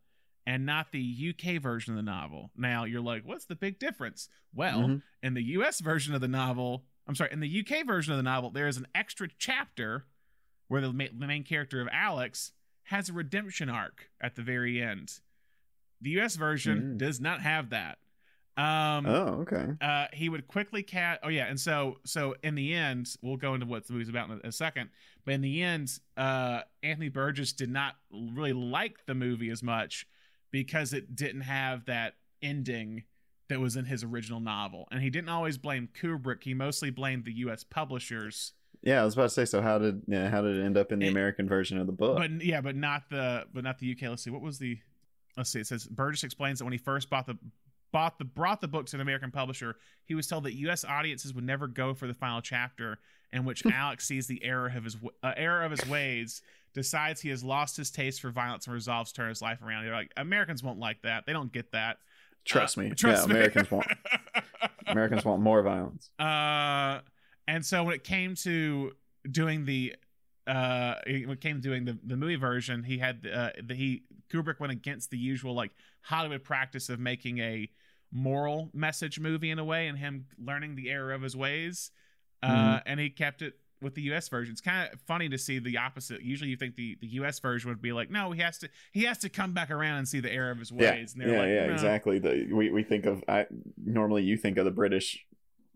and not the UK version of the novel. Now you're like, what's the big difference? Well, Mm-hmm. in the US version of the novel, I'm sorry, in the UK version of the novel, there is an extra chapter where the, ma- the main character of Alex has a redemption arc at the very end. The US version Mm. does not have that. Um, Oh, okay. uh, he would quickly cat. Oh yeah, and so so in the end, we'll go into what the movie's about in a, a second. But in the end, uh, Anthony Burgess did not really like the movie as much because it didn't have that ending that was in his original novel, and he didn't always blame Kubrick. He mostly blamed the U.S. publishers, Yeah, I was about to say. So how did yeah, how did it end up in the It- American version of the book? but yeah, but not the but not the UK. Let's see, what was the? Let's see. It says Burgess explains that when he first bought the bought the brought the book to an American publisher, he was told that U.S. audiences would never go for the final chapter, in which Alex sees the error of his uh, error of his ways, decides he has lost his taste for violence, and resolves to turn his life around. You're like Americans won't like that. They don't get that. Trust Uh, me. Trust yeah, me. Americans want Americans want more violence. Uh, and so when it came to doing the uh when it came to doing the, the movie version he had uh the he kubrick went against the usual like hollywood practice of making a moral message movie in a way and him learning the error of his ways uh Mhm. and he kept it with the us version it's kind of funny to see the opposite usually you think the the us version would be like no he has to he has to come back around and see the error of his ways yeah, and they're like yeah, "No." exactly. The we we think of I normally you think of the British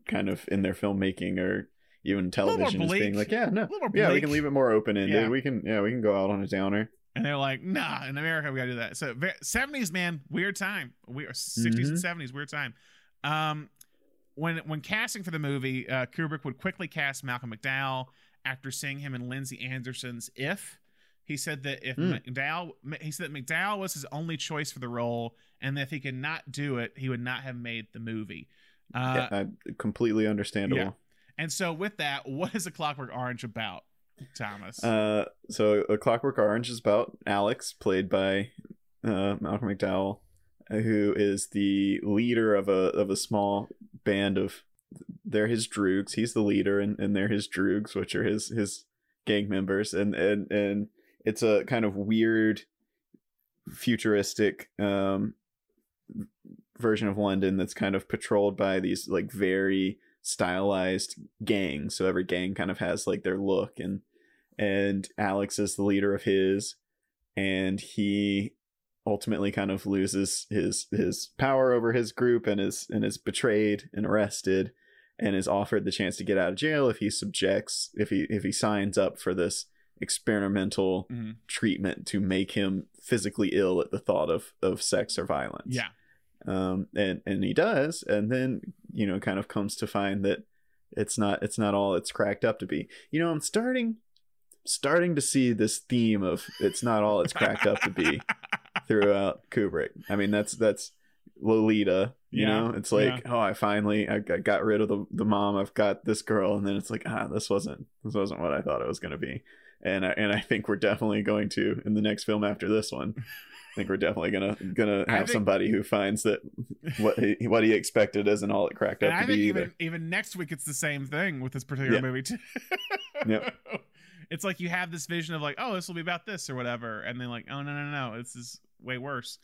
kind of in their filmmaking or even television as being like, yeah, no, a little more yeah, we can leave it more open ended. Yeah. We can, yeah, we can go out on a downer. And they're like, nah, in America we gotta do that. So 70s, man, weird time. We are 60s and 70s, weird time. Um, when when casting for the movie, uh, Kubrick would quickly cast Malcolm McDowell after seeing him in Lindsay Anderson's If. He said that if Hmm. McDowell, he said that McDowell was his only choice for the role, and that if he could not do it, he would not have made the movie. Uh, yeah, completely understandable. yeah. And so, with that, what is A Clockwork Orange about, Thomas? Uh, so a Clockwork Orange is about Alex, played by uh, Malcolm McDowell, uh, who is the leader of a of a small band of. They're his droogs. He's the leader, and, and they're his droogs, which are his his gang members, and and and it's a kind of weird, futuristic um version of London that's kind of patrolled by these like very stylized gang. So every gang kind of has like their look and and Alex is the leader of his and he ultimately kind of loses his his power over his group and is and is betrayed and arrested and is offered the chance to get out of jail if he subjects if he if he signs up for this experimental Mhm. treatment to make him physically ill at the thought of of sex or violence yeah. um and and he does and then you know kind of comes to find that it's not it's not all it's cracked up to be. You know i'm starting starting to see this theme of it's not all it's cracked up to be throughout kubrick. I mean that's that's lolita you Yeah, know? It's like oh i finally I, I got rid of the, the mom i've got this girl and then it's like ah this wasn't this wasn't what i thought it was going to be. And I, and i think we're definitely going to in the next film after this one think we're definitely gonna gonna have think- somebody who finds that what he, what he expected isn't all it cracked up to I think be even either. even next week it's the same thing with this particular Yeah. movie too. Yep. It's like you have this vision of like, oh, this will be about this or whatever, and then like, oh no no no, no, this is way worse.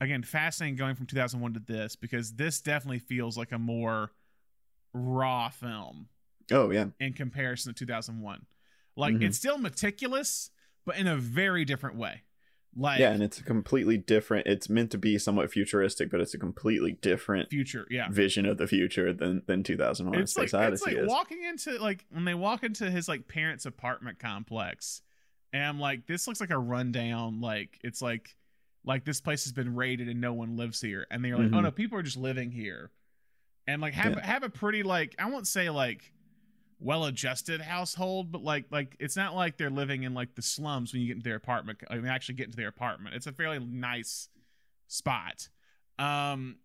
Again, fascinating going from 2001 to this because this definitely feels like a more raw film Oh yeah, in comparison to 2001. Like Mhm. it's still meticulous, but in a very different way. Like yeah, and it's a completely different. It's meant to be somewhat futuristic, but it's a completely different future, yeah. vision of the future than than 2001: it's Space like it's like is. walking into like when they walk into his like parents' apartment complex, and I'm like, this looks like a rundown. Like it's like like this place has been raided and no one lives here, and they're like, oh Mhm. no, people are just living here, and like have Yeah. have a pretty like I won't say like well-adjusted household, but like like it's not like they're living in like the slums when you get into their apartment. I mean, actually get into their apartment. It's a fairly nice spot. Um,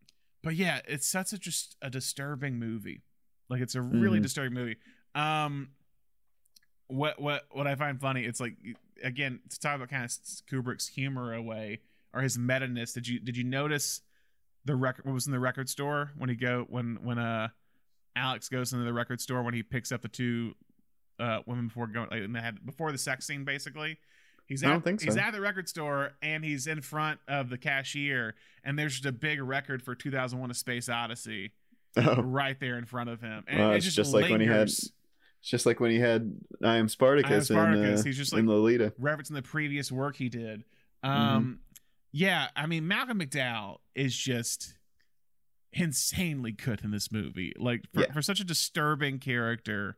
but yeah, it's such a just a disturbing movie Like it's a really Mhm. disturbing movie. Um, what what what I find funny, it's like again to talk about kind of Kubrick's humor away or his meta ness. Did you did you notice the record? What was in the record store when he go when when uh Alex goes into the record store when he picks up the two uh women before going like and they had before the sex scene basically. He's I at, don't think he's at the record store and he's in front of the cashier and there's just a big record for 2001: A Space Odyssey Oh, right there in front of him. And it's just, just like when he had it's just like when he had I am Spartacus, Spartacus, in, uh, he's just in Lolita. referencing the previous work he did. Mm-hmm. Um, yeah, I mean Malcolm McDowell is just insanely good in this movie. Like for, Yeah. for such a disturbing character,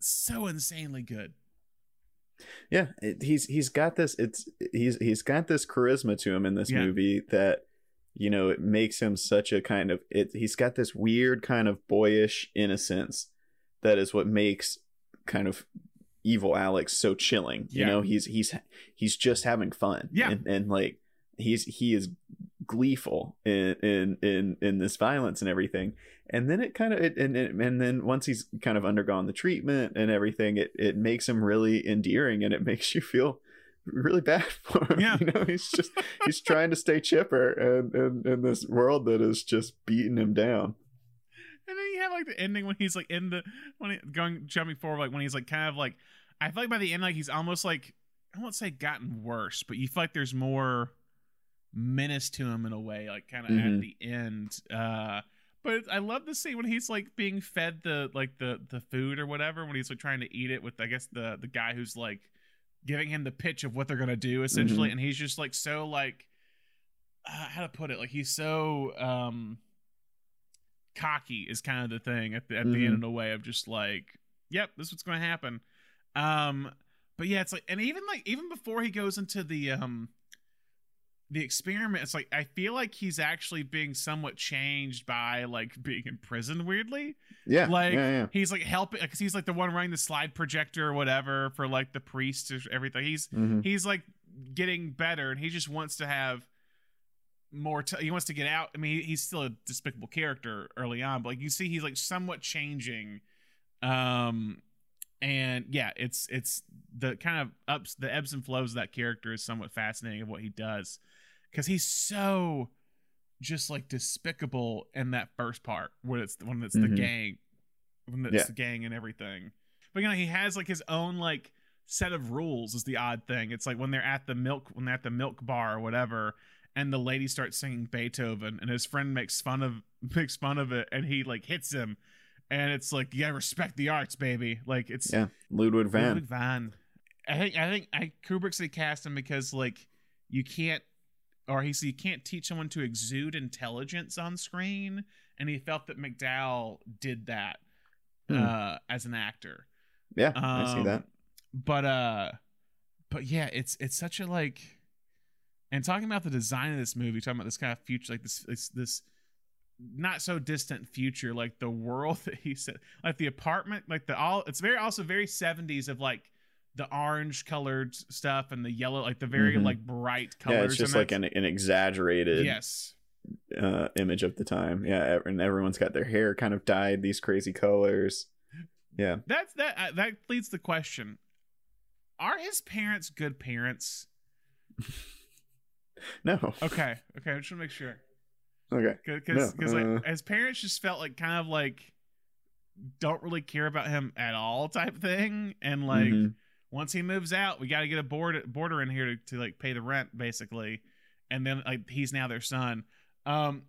so insanely good. Yeah, it, he's he's got this. It's he's he's got this charisma to him in this Yeah. movie that you know it makes him such a kind of it. He's got this weird kind of boyish innocence that is what makes kind of evil Alex so chilling. You know, he's he's he's just having fun. Yeah. and, and like he's he is gleeful in in in in this violence and everything. And then it kind of it, and and and then once he's kind of undergone the treatment and everything it it makes him really endearing and it makes you feel really bad for him Yeah. you know? He's just he's trying to stay chipper and and in this world that is just beating him down. And then you have like the ending when he's like in the when he, going jumping forward, like when he's like kind of like I feel like by the end, like he's almost like I won't say gotten worse, but you feel like there's more menace to him in a way, like kind of at Mhm. the end. Uh but I love the scene when he's like being fed the like the the food or whatever when he's like trying to eat it with I guess the the guy who's like giving him the pitch of what they're gonna do essentially, and he's just like so like uh, how to put it like he's so um cocky is kind of the thing at the, at the Mhm. end in a way of just like yep this is what's going to happen um but yeah it's like and even like even before he goes into the um the experiment it's like i feel like he's actually being somewhat changed by like being in prison weirdly. Yeah like yeah. yeah he's like helping because he's like the one running the slide projector or whatever for like the priest or everything. He's Mhm. he's like getting better and he just wants to have more t- he wants to get out i mean he's still a despicable character early on but like you see he's like somewhat changing um and yeah it's it's the kind of ups the ebbs and flows of that character is somewhat fascinating of what he does because he's so just like despicable in that first part when it's when it's the Mhm. gang when it's Yeah. the gang and everything but you know he has like his own like set of rules is the odd thing it's like when they're at the milk when they're at the milk bar or whatever and the lady starts singing beethoven and his friend makes fun of makes fun of it and he like hits him and it's like you gotta respect the arts baby like it's yeah ludwig van Ludwig van. I think I think I Kubrick said cast him because like you can't or he said you can't teach someone to exude intelligence on screen, and he felt that McDowell did that Hmm. uh, as an actor. yeah i see Um, that But uh, but yeah, it's it's such a like, and talking about the design of this movie, talking about this kind of future, like this this this not so distant future, like the world that he said, like the apartment, like the all. It's very also very seventies of like the orange colored stuff and the yellow, like the very Mhm. like bright colors. yeah it's just like an, an exaggerated yes, uh, image of the time. Yeah, and everyone's got their hair kind of dyed these crazy colors. Yeah, that's that uh, that leads the question: Are his parents good parents? no, Okay, okay, I just want to make sure. okay, because No, like uh, his parents just felt like kind of like don't really care about him at all type thing and like Mhm. Once he moves out we got to get a board border in here to, to like pay the rent basically and then like he's now their son um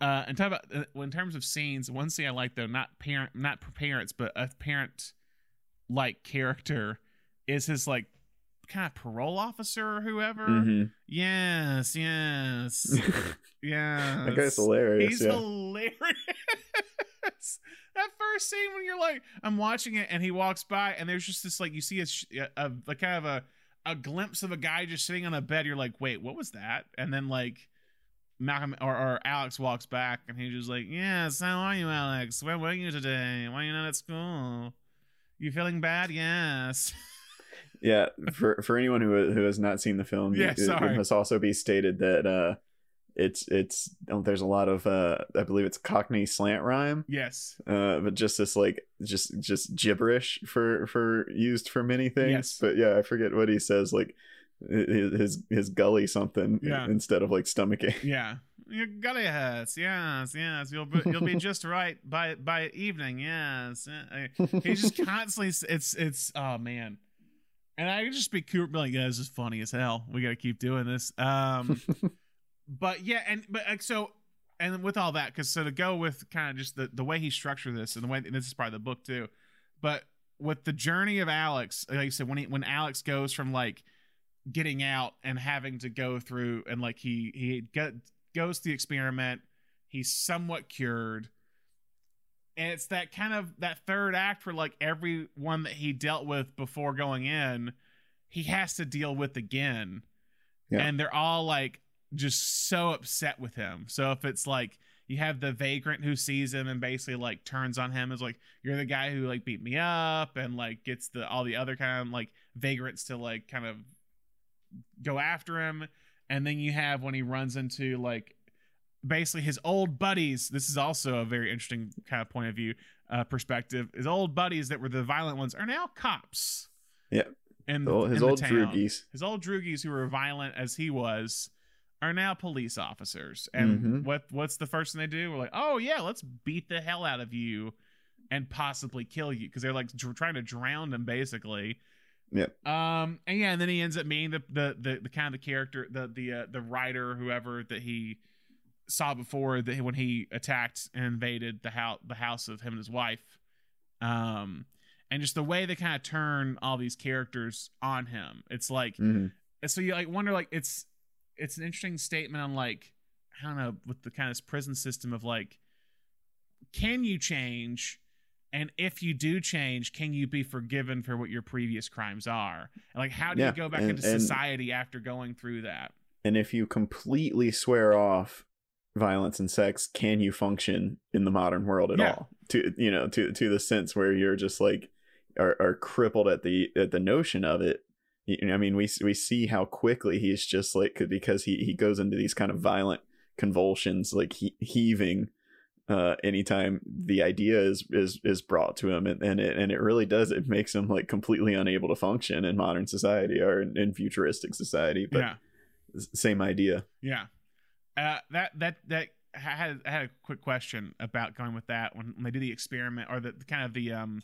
uh and talk about uh, in terms of scenes one scene i like though not parent not parents but a parent like character is his like kind of parole officer or whoever Mm-hmm. yes yes yeah that guy's hilarious. He's yeah. hilarious. that first scene when you're like, I'm watching it, and he walks by, and there's just this like you see a, a, a kind of a a glimpse of a guy just sitting on a bed. You're like, wait, what was that? And then like Malcolm or, or Alex walks back, and he's just like, yes, how are you, Alex? Where were you today? Why are you not at school? You feeling bad? Yes. yeah. For for anyone who who has not seen the film, Yeah, it, sorry. it must also be stated that uh, it's it's oh, there's a lot of uh I believe it's Cockney slant rhyme. Yes. Uh, but just this like just just gibberish for for used for many things. Yes. But yeah, I forget what he says. Like his his, gully something Yeah. instead of like stomach ache. Yeah. Your gully hurts. Yes, yes. You'll be, you'll be just right by by evening. Yes. Uh, He just constantly. It's it's. Oh man. And I just be like, yeah, this is funny as hell. We got to keep doing this. Um, but yeah, and but like, so, and with all that, because so to go with kind of just the the way he structured this and the way and this is part of the book too, but with the journey of Alex, like you said, when he when Alex goes from like getting out and having to go through and like he he go, goes to the experiment, he's somewhat cured. And it's that kind of that third act where like everyone that he dealt with before going in, he has to deal with again. Yeah. And they're all like just so upset with him. So if it's like you have the vagrant who sees him and basically like turns on him as like you're the guy who like beat me up and like gets the all the other kind of like vagrants to like kind of go after him and then you have when he runs into like basically his old buddies this is also a very interesting kind of point of view uh perspective his old buddies that were the violent ones are now cops Yeah. in, Old- in his old droogies. his old droogies who were violent as he was are now police officers and Mhm. what what's the first thing they do we're like oh yeah let's beat the hell out of you and possibly kill you because they're like dr- trying to drown him basically Yep. um and yeah and then he ends up meeting the the the, the kind of the character the the uh, the writer whoever that he saw before that when he attacked and invaded the house the house of him and his wife um and just the way they kind of turn all these characters on him it's like Mhm. so you like wonder like it's it's an interesting statement on like i don't know with the kind of this prison system of like can you change and if you do change can you be forgiven for what your previous crimes are and like how do Yeah, you go back and- into and- society after going through that And if you completely swear off violence and sex, can you function in the modern world at Yeah. all? To you know, to to the sense where you're just like are, are crippled at the at the notion of it. You know, I mean, we we see how quickly he's just like because he he goes into these kind of violent convulsions, like he, heaving uh anytime the idea is is is brought to him and, and it and it really does it makes him like completely unable to function in modern society or in, in futuristic society but yeah. same idea. Yeah. Uh that that that I had I had a quick question about going with that when, when they do the experiment or the, the kind of the um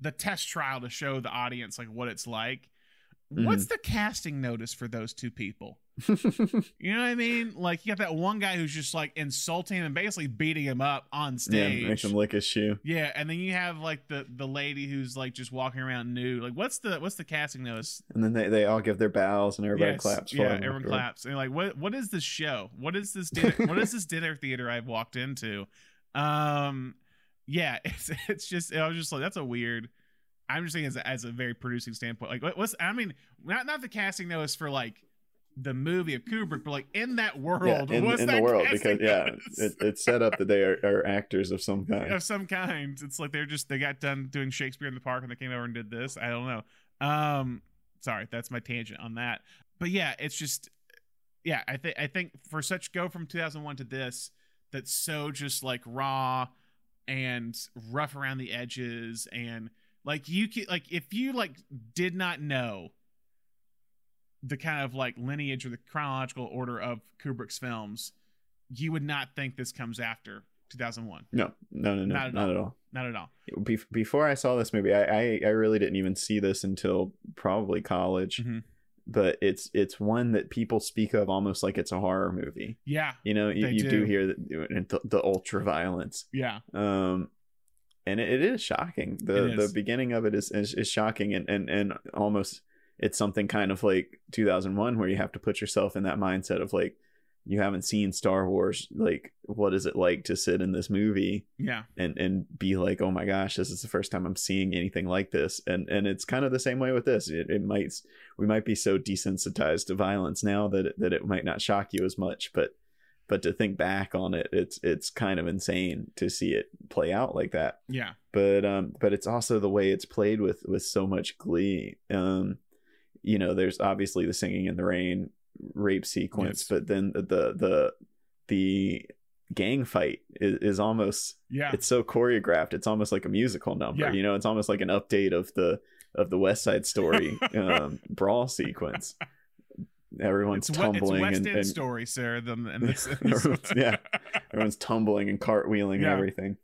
the test trial to show the audience like what it's like what's the casting notice for those two people You know what I mean? Like you got that one guy who's just like insulting him and basically beating him up on yeah stage. makes him lick his shoe Yeah, and then you have like the the lady who's like just walking around nude. Like what's the what's the casting notice? and then they, they all give their bows and everybody Yes, claps Yeah, everyone claps. And like what what is this show? What is this dinner what is this dinner theater I've walked into? Um yeah, it's it's just I was just like that's a weird I'm just saying as a, as a very producing standpoint. Like what's I mean not not the casting notice for like the movie of Kubrick, but like in that world, yeah, in, what's in that the world because yeah it, it's set up that they are, are actors of some kind of some kind. It's like they're just they got done doing Shakespeare in the Park and they came over and did this. I don't know. Um, sorry, that's my tangent on that. But yeah, it's just yeah. I think I think for such go from 2001 to this, that's so just like raw and rough around the edges and like you can like if you like did not know the kind of like lineage or the chronological order of Kubrick's films, you would not think this comes after 2001. no no no no Not not at at, all. Not at all. Be- before i saw this movie I, I i really didn't even see this until probably college Mhm. but it's it's one that people speak of almost like it's a horror movie Yeah. you know you, you do. do hear the, the ultra violence Yeah. um and it, it is shocking. The the beginning of it is, is is shocking and and and almost it's something kind of like 2001 where you have to put yourself in that mindset of like you haven't seen Star Wars like what is it like to sit in this movie Yeah. and and be like oh my gosh this is the first time I'm seeing anything like this. And and it's kind of the same way with this. It, it might we might be so desensitized to violence now that it, that it might not shock you as much but but to think back on it it's it's kind of insane to see it play out like that Yeah. but um but it's also the way it's played with with so much glee um you know there's obviously the singing in the rain rape sequence, Yes. but then the the the gang fight is, is almost Yeah. it's so choreographed. It's almost like a musical number. Yeah. You know, it's almost like an update of the of the West Side Story um, brawl sequence. Everyone's It's, we- it's tumbling West and, End and story, Sarah. Than and this, Everyone's- yeah. everyone's tumbling and cartwheeling Yeah. and everything.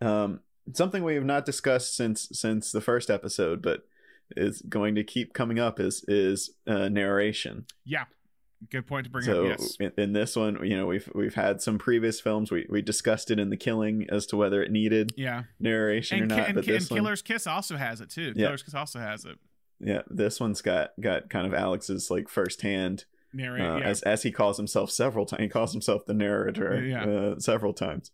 Um, something we have not discussed since since the first episode, but is going to keep coming up is is uh, narration. yeah. Good point to bring so up. Yes. in, in this one, you know, we've we've had some previous films. We we discussed it in The Killing as to whether it needed Yeah. narration And, or not. and, but and this one, Killer's Kiss also has it too. Yeah. Killer's Kiss also has it. Yeah, this one's got got kind of Alex's like firsthand Narrate. uh, yeah. as as he calls himself several times. He calls himself the narrator Yeah. uh, several times.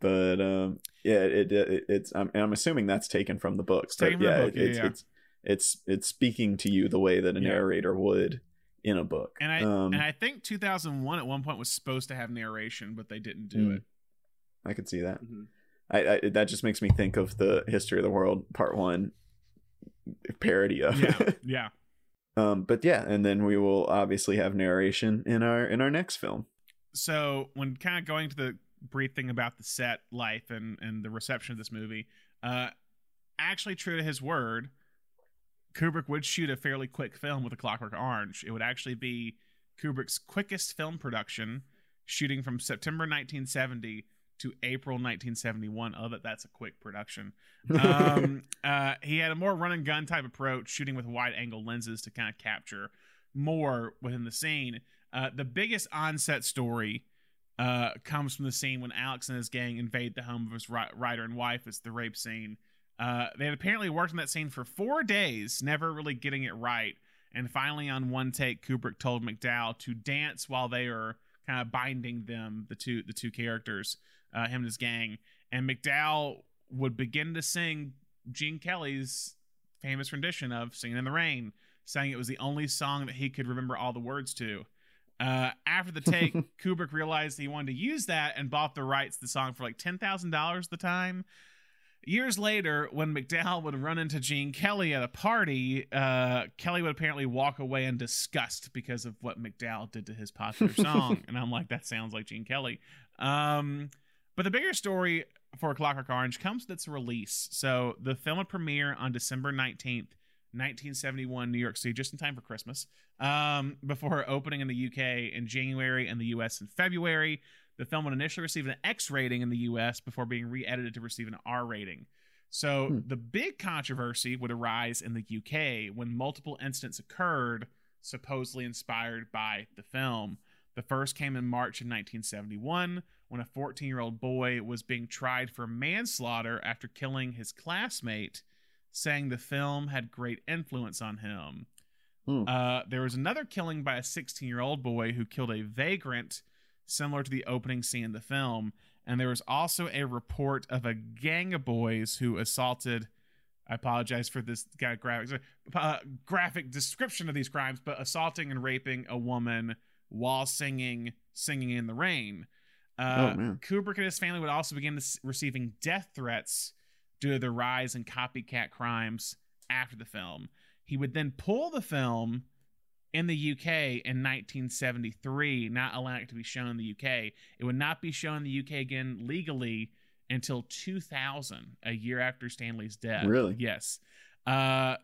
But um, yeah, it, it it's I'm, I'm assuming that's taken from the books. But from the yeah, book, it, yeah, it's, yeah. it's it's it's speaking to you the way that a Yeah. narrator would in a book. and I um, and I think 2001 at one point was supposed to have narration, but they didn't do Mm. it. I could see that. Mhm. I, I that just makes me think of the history of the world part one parody of Yeah. Yeah. um, but yeah, and then we will obviously have narration in our in our next film. so when kind of going to the brief thing about the set life and and the reception of this movie uh actually true to his word kubrick would shoot a fairly quick film with a clockwork orange it would actually be kubrick's quickest film production shooting from september 1970 to april 1971 oh that that's a quick production um, uh, he had a more run and gun type approach, shooting with wide angle lenses to kind of capture more within the scene. Uh, the biggest onset story uh, comes from the scene when Alex and his gang invade the home of his ri- writer and wife. It's the rape scene. Uh, they had apparently worked on that scene for four days, never really getting it right. And finally, on one take, Kubrick told McDowell to dance while they are kind of binding them, the two the two characters, uh, him and his gang. And McDowell would begin to sing Gene Kelly's famous rendition of "Singing in the Rain," saying it was the only song that he could remember all the words to. Uh, after the take, Kubrick realized he wanted to use that and bought the rights to the song for like ten thousand dollars at the time. Years later, when McDowell would run into Gene Kelly at a party, uh, Kelly would apparently walk away in disgust because of what McDowell did to his popular song. and I'm like, that sounds like Gene Kelly. Um, but the bigger story for Clockwork Orange comes with its release. So the film would premiere on December 19th, 1971, New York City, just in time for Christmas, um, before opening in the UK in January and the US in February. The film would initially receive an X rating in the US before being re edited to receive an R rating. So Hmm. the big controversy would arise in the UK when multiple incidents occurred, supposedly inspired by the film. The first came in March of 1971 when a 14 year old boy was being tried for manslaughter after killing his classmate, saying the film had great influence on him. Hmm. Uh, there was another killing by a 16 year old boy who killed a vagrant, similar to the opening scene in the film. And there was also a report of a gang of boys who assaulted. I apologize for this graphic uh, graphic description of these crimes, but assaulting and raping a woman while singing "Singing in the Rain." Uh, Oh. Kubrick and his family would also begin receiving death threats due to the rise in copycat crimes after the film. He would then pull the film in the UK in 1973, not allowing it to be shown in the UK. It would not be shown in the UK again legally until 2000, a year after Stanley's death. Really? Yes. Uh,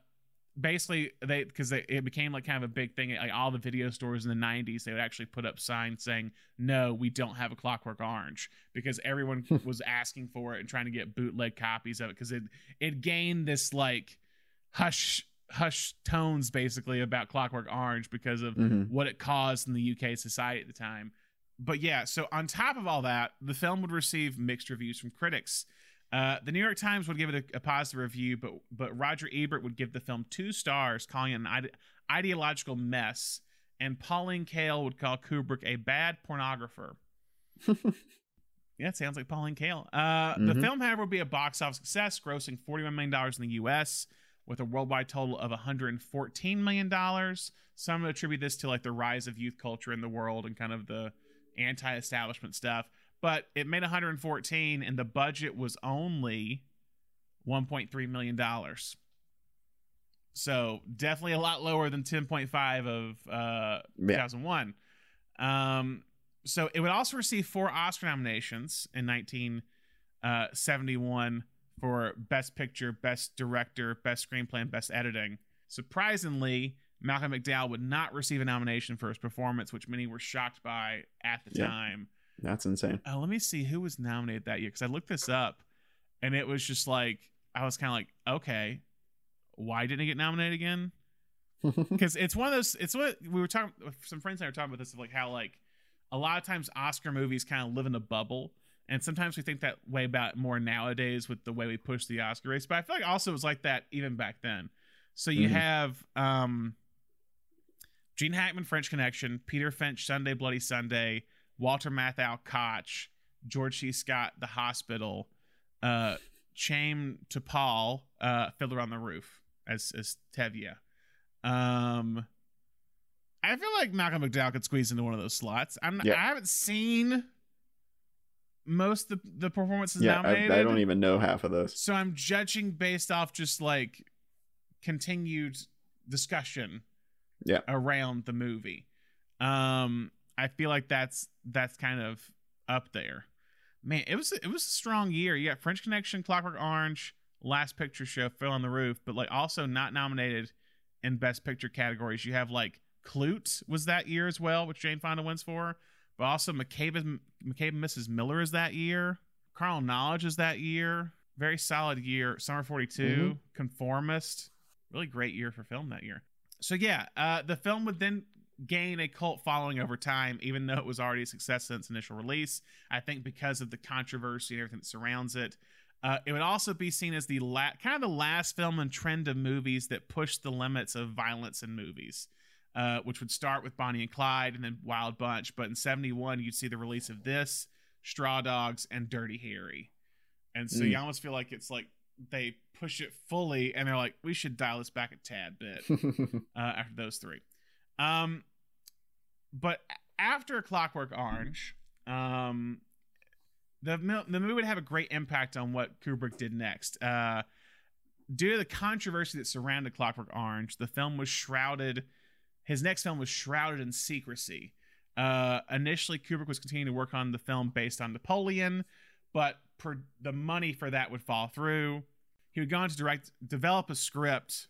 basically, they because it became like kind of a big thing. Like all the video stores in the 90s, they would actually put up signs saying, "No, we don't have a Clockwork Orange," because everyone was asking for it and trying to get bootleg copies of it because it it gained this like hush hush tones basically about Clockwork Orange because of Mhm. what it caused in the UK society at the time. But yeah, so on top of all that, the film would receive mixed reviews from critics. Uh, the New York Times would give it a, a positive review, but but Roger Ebert would give the film two stars, calling it an ide- ideological mess, and Pauline Kael would call Kubrick a bad pornographer. Yeah, it sounds like Pauline Kael. Uh, The Mhm. film, however, would be a box office success, grossing $41 million in the U.S., with a worldwide total of $114 million. Some would attribute this to like the rise of youth culture in the world and kind of the anti-establishment stuff. But it made 114, and the budget was only 1.3 million dollars. So definitely a lot lower than 10.5 of uh, Yeah. 2001. Um, so it would also receive four Oscar nominations in 1971 for Best Picture, Best Director, Best Screenplay, and Best Editing. Surprisingly, Malcolm McDowell would not receive a nomination for his performance, which many were shocked by at the Yeah. time. That's insane. Uh, let me see who was nominated that year because I looked this up, and it was just like I was kind of like, okay, why didn't he get nominated again? Because it's one of those. It's what we were talking. Some friends and I were talking about this of like how like a lot of times Oscar movies kind of live in a bubble, and sometimes we think that way about more nowadays with the way we push the Oscar race. But I feel like also it was like that even back then. So you Mhm. have um, Gene Hackman, French Connection, Peter Finch, Sunday Bloody Sunday, Walter Matthau, Kotch, George C. Scott, The Hospital, uh, Chaim Topol, uh, Fiddler on the Roof as as Tevye. Um, I feel like Malcolm McDowell could squeeze into one of those slots. I'm Yeah. I haven't seen most of the, the performances yeah, I. I don't even know half of those. So I'm judging based off just like continued discussion Yeah. around the movie. Um I feel like that's that's kind of up there. Man, it was it was a strong year. You got French Connection, Clockwork Orange, Last Picture Show, Phil on the Roof, but like also not nominated in Best Picture categories. You have like Klute was that year as well, which Jane Fonda wins for. But also McCabe, and- McCabe and Mrs. Miller is that year. Carnal Knowledge is that year. Very solid year. Summer 42, Mhm. Conformist. Really great year for film that year. So yeah, uh, the film would then gain a cult following over time, even though it was already a success since initial release. I think because of the controversy and everything that surrounds it. Uh, it would also be seen as the la- kind of the last film and trend of movies that pushed the limits of violence in movies, uh, which would start with Bonnie and Clyde and then Wild Bunch. But in '71, you'd see the release of this, Straw Dogs, and Dirty Harry. And so Mm. you almost feel like it's like they push it fully, and they're like, we should dial this back a tad bit uh, after those three. Um, but after Clockwork Orange, um, the the movie would have a great impact on what Kubrick did next. Uh, due to the controversy that surrounded Clockwork Orange, the film was shrouded. His next film was shrouded in secrecy. Uh, initially, Kubrick was continuing to work on the film based on Napoleon, but per, the money for that would fall through. He would go on to direct, develop a script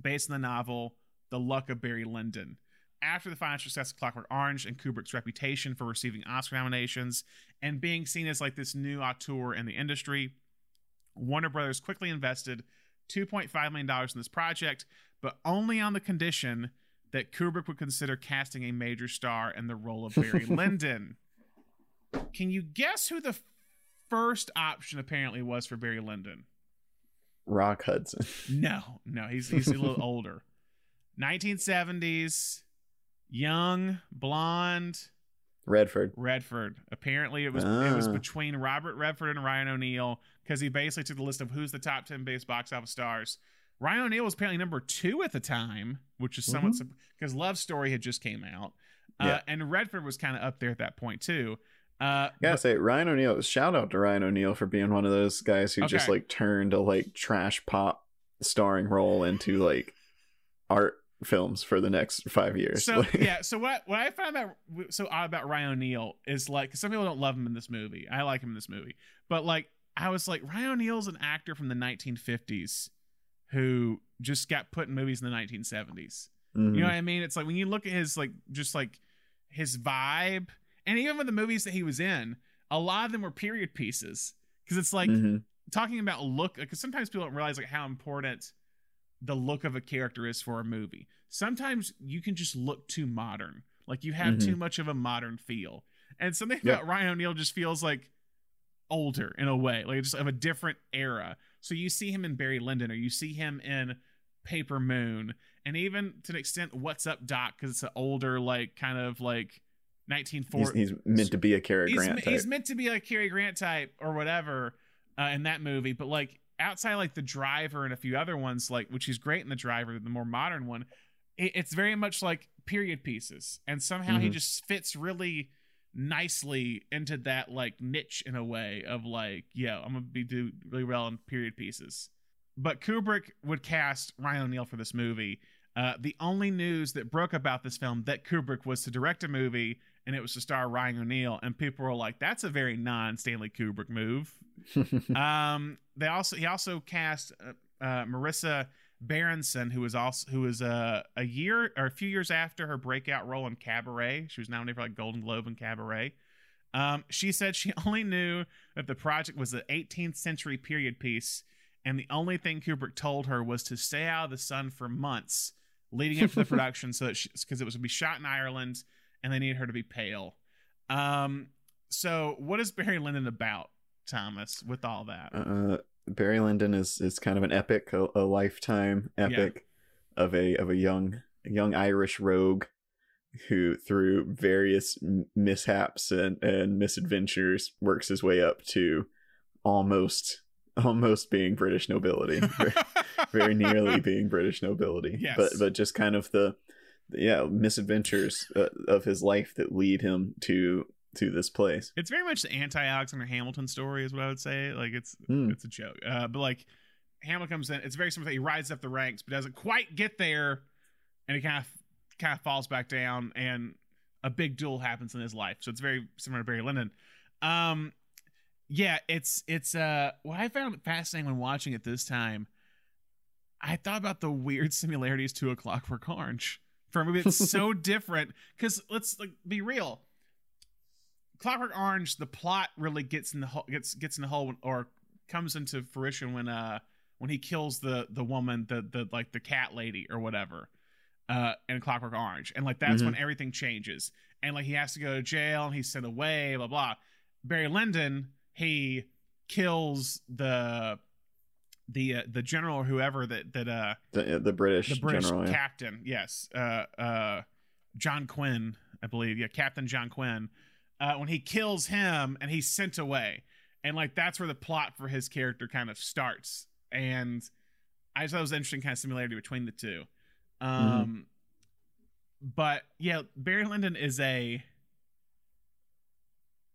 based on the novel The Luck of Barry Lyndon. After the financial success of Clockwork Orange and Kubrick's reputation for receiving Oscar nominations and being seen as like this new auteur in the industry, Warner Brothers quickly invested $2.5 million in this project, but only on the condition that Kubrick would consider casting a major star in the role of Barry Lyndon. Can you guess who the first option apparently was for Barry Lyndon? Rock Hudson. No, no, he's he's a little older. 1970s, young, blonde, Redford. Redford. Apparently, it was it was Ah. between Robert Redford and Ryan O'Neal because he basically took the list of who's the top ten biggest box office stars. Ryan O'Neal was apparently number two at the time, which is somewhat because Love Story had just came out, uh, Yeah. and Redford was kind of up there at that point too. Uh, Gotta but- say, Ryan O'Neal. Shout out to Ryan O'Neal for being one of those guys who just like turned a like trash pop starring role into like art films for the next five years. So yeah, so what what I found out so odd about Ryan O'Neal is like some people don't love him in this movie. I like him in this movie, but like I was like Ryan O'Neal's an actor from the 1950s who just got put in movies in the 1970s. Mhm. You know what I mean? It's like when you look at his like just like his vibe, and even with the movies that he was in, a lot of them were period pieces because it's like Mhm. talking about look because sometimes people don't realize like how important the look of a character is for a movie sometimes you can just look too modern like you have Mhm. too much of a modern feel and something Yeah. about ryan o'neal just feels like older in a way like just of a different era so you see him in barry lyndon or you see him in paper moon and even to an extent what's up doc because it's an older like kind of like 1940 he's, he's meant to be a Cary Grant me- type. he's meant to be a Cary Grant type or whatever uh, in that movie, but like outside like the driver and a few other ones, like which is great in the driver, the more modern one, it, it's very much like period pieces, and somehow he Mhm. just fits really nicely into that like niche in a way of like, yo, I'm gonna be do really well in period pieces. but Kubrick would cast Ryan O'Neal for this movie. Uh, the only news that broke about this film that Kubrick was to direct a movie and it was to star Ryan O'Neal, and people were like, "That's a very non-Stanley Kubrick move." um, they also he also cast uh, uh, Marisa Berenson, who was also who was uh, a year or a few years after her breakout role in Cabaret. She was nominated for like Golden Globe in Cabaret. Um, she said she only knew that the project was an 18th century period piece, and the only thing Kubrick told her was to stay out of the sun for months leading up to the production, so that because it was going to be shot in Ireland, and they need her to be pale. Um, so what is Barry Lyndon about, Thomas? With all that, uh, Barry Lyndon is is kind of an epic, a, a lifetime epic yeah. of a of a young young Irish rogue who through various mishaps and, and misadventures works his way up to almost almost being British nobility, very, very, nearly being British nobility. Yes. But but just kind of the yeah misadventures uh, of his life that lead him to to this place. It's very much the anti Alexander Hamilton story, is what I would say. Like it's mm. it's a joke, uh, but like Hamilton comes in, it's very similar. He rides up the ranks, but doesn't quite get there, and he kind of kind of falls back down, and a big duel happens in his life. So it's very similar to Barry Lyndon. Um, yeah, it's it's uh what I found fascinating when watching it this time. I thought about the weird similarities to A Clockwork Orange for a movie that's so different. Because let's like be real, Clockwork Orange, the plot really gets in the hole, gets gets in the hole or comes into fruition when uh when he kills the the woman the the like the cat lady or whatever uh in Clockwork Orange and like that's mm-hmm. when everything changes and like he has to go to jail and he's sent away blah blah. Barry Lyndon he kills the the uh, the general or whoever that that uh the, the British the British general, captain yeah. yes uh uh John Quinn I believe. Yeah Captain John Quinn. Uh, when he kills him and he's sent away. And like that's where the plot for his character kind of starts. And I just thought it was interesting kind of similarity between the two. Um mm-hmm. but yeah Barry Lyndon is a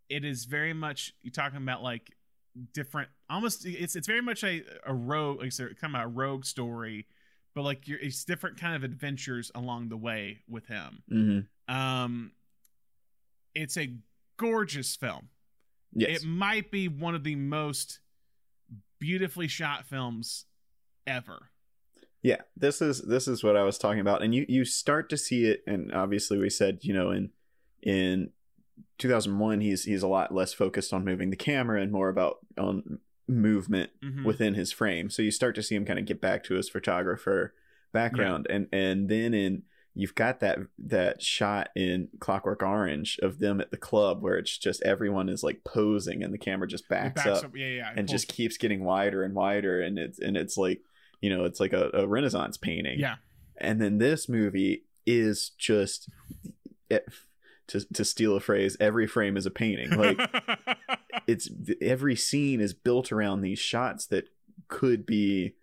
it is very much you talking about like different almost it's it's very much a a rogue like kind of a rogue story but like you're it's different kind of adventures along the way with him mm-hmm. um it's a gorgeous film yes. it might be one of the most beautifully shot films ever yeah this is this is what i was talking about and you you start to see it and obviously we said you know in in 2001 he's he's a lot less focused on moving the camera and more about on movement mm-hmm. within his frame. So you start to see him kind of get back to his photographer background. Yeah. and and then in you've got that that shot in Clockwork Orange of them at the club where it's just everyone is like posing and the camera just backs, backs up, up, yeah yeah and just keeps getting wider and wider. And it's and it's like you know it's like a, a renaissance painting. Yeah. And then this movie is just it, to to steal a phrase, every frame is a painting. Like it's every scene is built around these shots that could be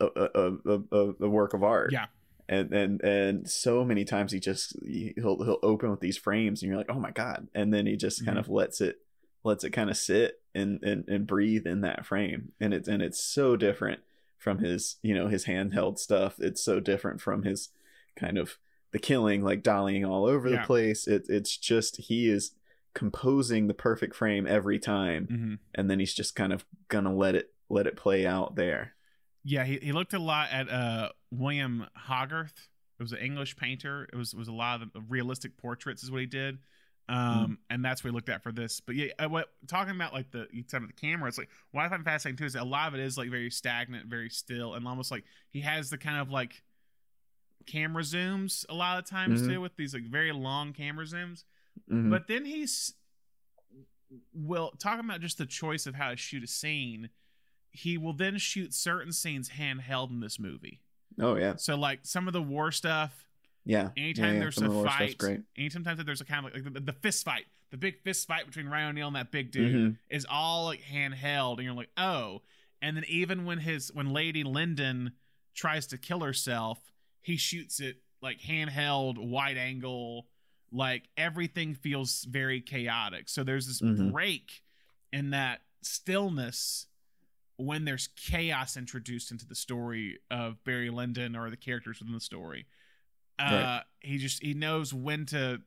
a a, a, a work of art. Yeah. And, and and so many times he just he'll he'll open with these frames and you're like oh my god and then he just kind mm-hmm. of lets it lets it kind of sit and, and and breathe in that frame and it's and it's so different from his you know his handheld stuff it's so different from his kind of the killing like dollying all over yeah. the place it, it's just he is composing the perfect frame every time mm-hmm. and then he's just kind of gonna let it let it play out there yeah he, he looked a lot at uh william hogarth it was an english painter it was it was a lot of realistic portraits is what he did um mm-hmm. and that's what he looked at for this but yeah uh, what talking about like the you said the camera it's like what i find fascinating too is a lot of it is like very stagnant very still and almost like he has the kind of like camera zooms a lot of times mm-hmm. too with these like very long camera zooms. Mm-hmm. But then he's will talking about just the choice of how to shoot a scene. He will then shoot certain scenes handheld in this movie. Oh yeah. So like some of the war stuff. Yeah. Anytime yeah, yeah. there's some a fight, anytime there's a kind of like, like the, the, fist fight, the big fist fight between Ryan O'Neal and that big dude mm-hmm. is all like handheld, and you're like, oh. And then even when his when Lady Lyndon tries to kill herself, he shoots it like handheld, wide angle, like everything feels very chaotic. So there's this mm-hmm. break in that stillness when there's chaos introduced into the story of Barry Lyndon or the characters within the story. Uh, Right. he just he knows when to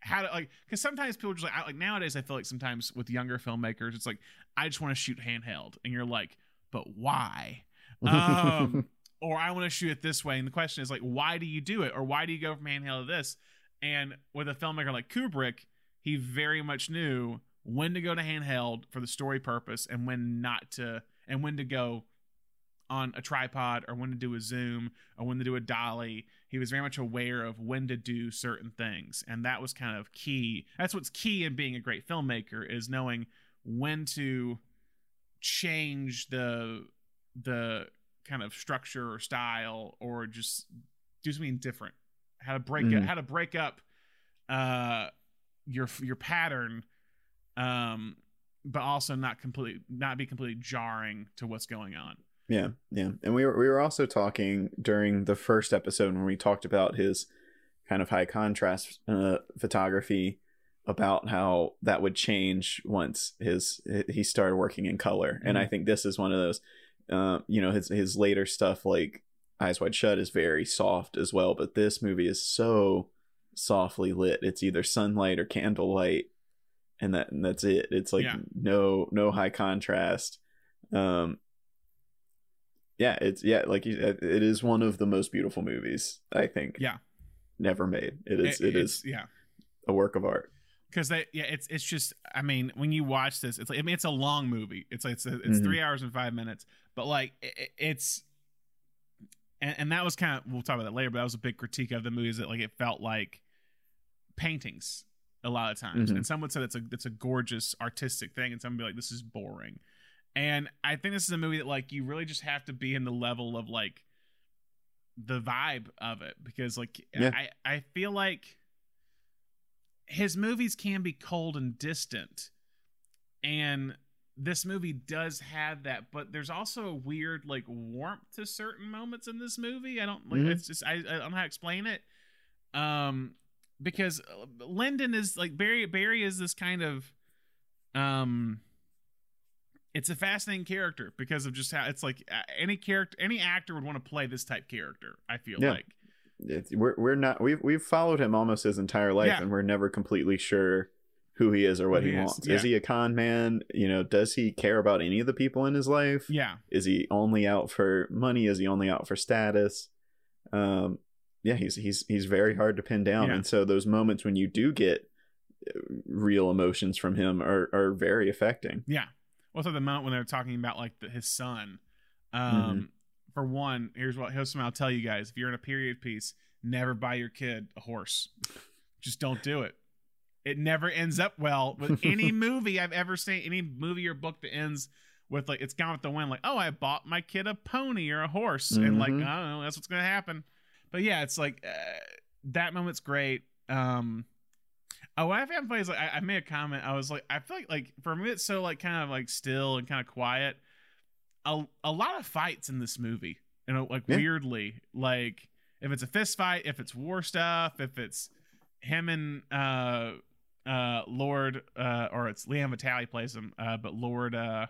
how to like because sometimes people just like I, like nowadays I feel like sometimes with younger filmmakers it's like I just want to shoot handheld and you're like but why um or I want to shoot it this way and the question is like why do you do it? Or why do you go from handheld to this? And with a filmmaker like Kubrick he very much knew when to go to handheld for the story purpose and when not to and when to go on a tripod or when to do a zoom or when to do a dolly. He was very much aware of when to do certain things and that was kind of key. That's what's key in being a great filmmaker is knowing when to change the the kind of structure or style or just do something different how to break Mhm. it how to break up uh your your pattern um but also not completely not be completely jarring to what's going on Yeah, yeah. And we were we were also talking during the first episode when we talked about his kind of high contrast uh, photography about how that would change once his he started working in color. And I think this is one of those uh, you know, his his later stuff like Eyes Wide Shut is very soft as well, but this movie is so softly lit. It's either sunlight or candlelight and that and that's it. It's like Yeah. no no high contrast. Um yeah, it's yeah, like it it is one of the most beautiful movies I think. Yeah. never made. It is. it it's- yeah a work of art. Because they yeah it's it's just i mean when you watch this it's like i mean it's a long movie it's like it's, a, it's Mhm. three hours and five minutes but like it, it- it's and, and that was kind of we'll talk about that later but that was a big critique of the movie is that like it felt like paintings a lot of times Mhm. and some would say it's a it's a gorgeous artistic thing and some would be like this is boring and i think this is a movie that like you really just have to be in the level of like the vibe of it because like Yeah. i i feel like his movies can be cold and distant and this movie does have that but there's also a weird like warmth to certain moments in this movie i don't like Mhm. it's just I, I don't know how to explain it um because uh, lyndon is like barry barry is this kind of um it's a fascinating character because of just how it's like uh, any character any actor would want to play this type character i feel Yeah. like It's, we're we're not we've we've followed him almost his entire life, Yeah. and we're never completely sure who he is or what he, he is, wants. yeah. Is he a con man? You know, does he care about any of the people in his life? yeah Is he only out for money? Is he only out for status? Um, yeah, he's he's he's very hard to pin down, Yeah. and so those moments when you do get uh, real emotions from him are are very affecting. Yeah. Also, the moment when they're talking about like the, his son. Um, Mm-hmm. For one, here's what here's something I'll tell you guys: if you're in a period piece, never buy your kid a horse. Just don't do it. It never ends up well with any movie I've ever seen. Any movie or book that ends with like it's gone with the wind. Like, oh, I bought my kid a pony or a horse, and like I Mhm. don't know, that's what's gonna happen. But yeah, it's like uh, that moment's great. Um, Oh, what I found funny is like I, I made a comment. I was like, I feel like like for me it's so like kind of like still and kind of quiet. A a lot of fights in this movie, you know, like Yeah. weirdly, like if it's a fist fight, if it's war stuff, if it's him and uh uh Lord uh or it's Leon Vitali plays him, uh but Lord uh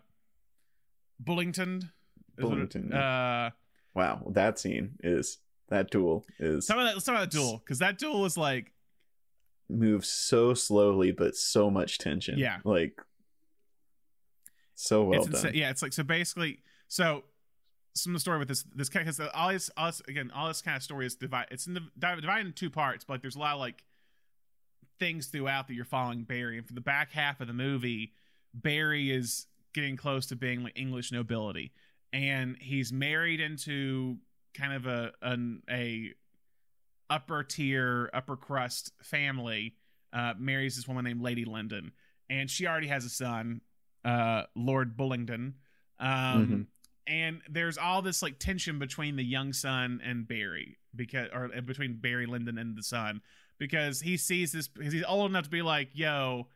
Bullingdon. what it- Bullingdon, uh Wow, that scene is that duel is some of that let's talk about that duel because that duel is like moves so slowly but so much tension. Yeah. like so well it's done. yeah it's like so basically so some of the story with this this because all this all this again all this kind of story is divided it's in the divided in two parts but like there's a lot of like things throughout that you're following barry and for the back half of the movie barry is getting close to being like english nobility and he's married into kind of a an a upper tier upper crust family uh marries this woman named lady lyndon and she already has a son uh lord bullingdon. Um Mhm. and there's all this like tension between the young son and barry because or uh, between barry lyndon and the son because he sees this because he's old enough to be like yo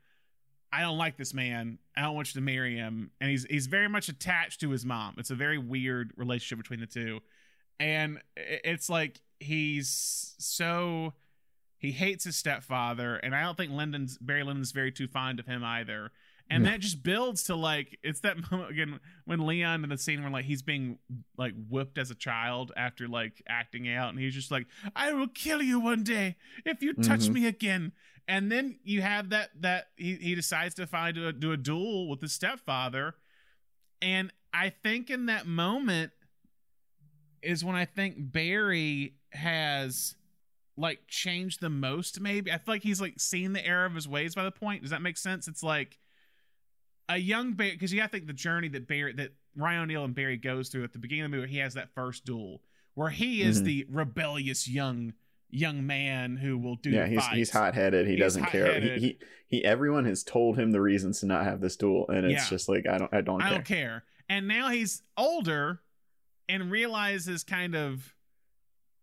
i don't like this man. I don't want you to marry him. And he's he's very much attached to his mom. It's a very weird relationship between the two. And it's like he's so he hates his stepfather and i don't think lyndon's barry lyndon's very too fond of him either and Yeah. then it just builds to like it's that moment again when Leon in the scene where like he's being like whipped as a child after like acting out, and he's just like, "I will kill you one day if you touch Mhm. me again." And then you have that that he he decides to find do a, do a duel with his stepfather, and I think in that moment is when I think Barry has like changed the most maybe i feel like he's like seen the error of his ways by the point does that make sense it's like a young barry because you gotta think the journey that barry that ryan o'neal and barry goes through at the beginning of the movie he has that first duel where he is Mhm. the rebellious young young man who will do yeah, he's fights. he's hot headed. He He's doesn't care. He, he he. Everyone has told him the reasons to not have this duel, and it's Yeah. just like I don't. I don't I care. don't care. And now he's older and realizes kind of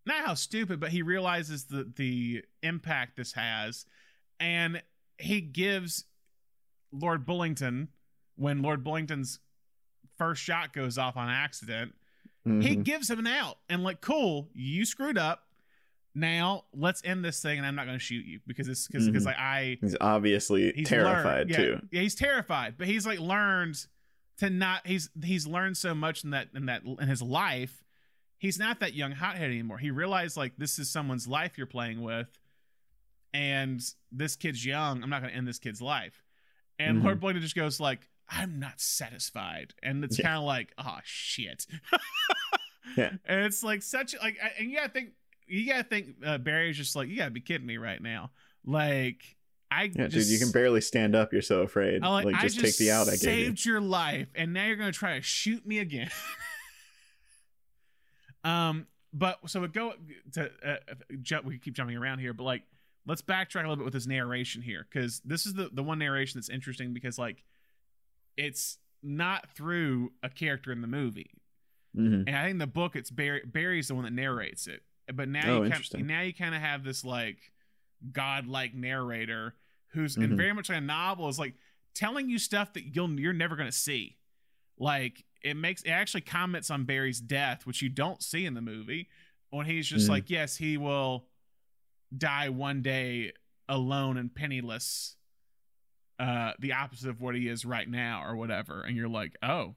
not how stupid, but he realizes the the impact this has, and he gives Lord Bullingdon when Lord Bullingdon's first shot goes off on accident, he Mhm. gives him an out and like, cool, you screwed up. Now let's end this thing, and I'm not going to shoot you because it's because Mhm. like I He's obviously he's terrified learned, yeah, too. Yeah, he's terrified, but he's like learned to not. He's he's learned so much in that in that in his life. He's not that young hothead anymore. He realized like this is someone's life you're playing with, and this kid's young. I'm not going to end this kid's life. And Mhm. Lord Boyden just goes like, "I'm not satisfied," and it's Yeah. kind of like, "Oh shit." Yeah. and it's like such like, and you gotta think, you gotta think uh, Barry's just like, you gotta be kidding me right now. Like, I Yeah, just, dude, you can barely stand up. You're so afraid. Like, like, I just, take the out I gave you. saved your life, and now you're gonna try to shoot me again. um, but so we go to uh, jump. We keep jumping around here, but like, let's backtrack a little bit with this narration here, because this is the the one narration that's interesting because like, it's not through a character in the movie, Mhm. and I think the book it's Barry. Barry's the one that narrates it, but now Oh, you kind interesting. now you kind of have this like godlike narrator who's Mhm. and very much like a novel is like telling you stuff that you'll you're never gonna see. Like it makes it actually comments on Barry's death, which you don't see in the movie, when he's just Mhm. like, yes, he will die one day alone and penniless. Uh, the opposite of what he is right now, or whatever, and you're like, oh,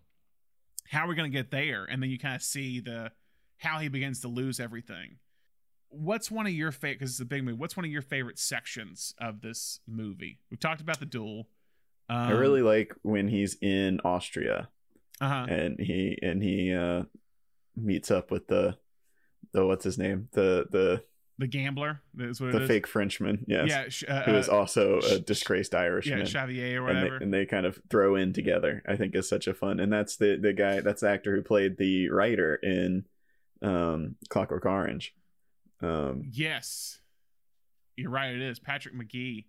how are we gonna get there? And then you kind of see the how he begins to lose everything. What's one of your favorite? Because it's a big movie. What's one of your favorite sections of this movie? We've talked about the duel. Um, I really like when he's in Austria uh-huh. and he and he uh meets up with the the what's his name the the the gambler. Is what the is. fake Frenchman yes Yeah, sh- uh, who is uh, also a disgraced Irishman yeah, Xavier or and whatever. they, and they kind of throw in together. I think is such a fun, and that's the the guy, that's the actor who played the writer in um, Clockwork Orange. Um, yes, you're right. It is Patrick Magee.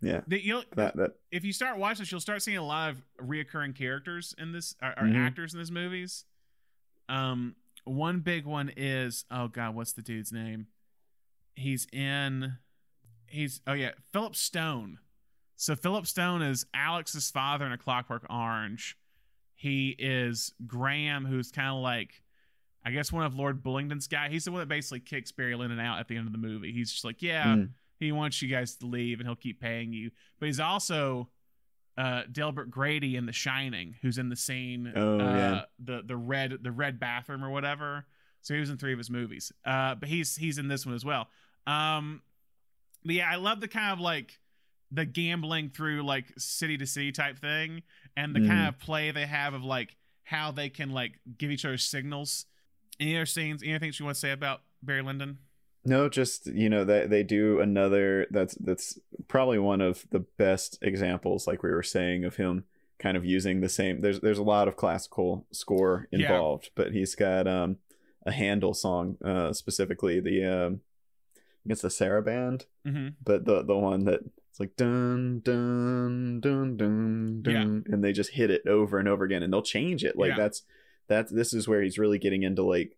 yeah, The, you'll, that that if you start watching this, you'll start seeing a lot of reoccurring characters in this, or, or Mhm. actors in this movies. Um, one big one is oh god, what's the dude's name? He's in. He's oh yeah, Philip Stone. So Philip Stone is Alex's father in A Clockwork Orange. He is Graham, who's kind of like, I guess one of Lord Bullingdon's guy. He's the one that basically kicks Barry Lyndon out at the end of the movie. He's just like, yeah, mm, he wants you guys to leave and he'll keep paying you. But he's also uh Delbert Grady in The Shining, who's in the scene Oh, uh yeah. the the red the red bathroom or whatever. So he was in three of his movies. Uh but he's he's in this one as well. Um but yeah, I love the kind of like the gambling through like city to city type thing and the Mhm. kind of play they have of like how they can like give each other signals. Any other scenes, anything you want to say about Barry Lyndon? no, just you know that they do another. That's that's probably one of the best examples, like we were saying, of him kind of using the same. There's there's a lot of classical score Yeah. involved, but he's got um a Handel song, uh, specifically the um, I guess the Saraband. Mm-hmm. but the the one that it's like dun dun dun dun dun and they just hit it over and over again and they'll change it like Yeah. that's that's this is where he's really getting into like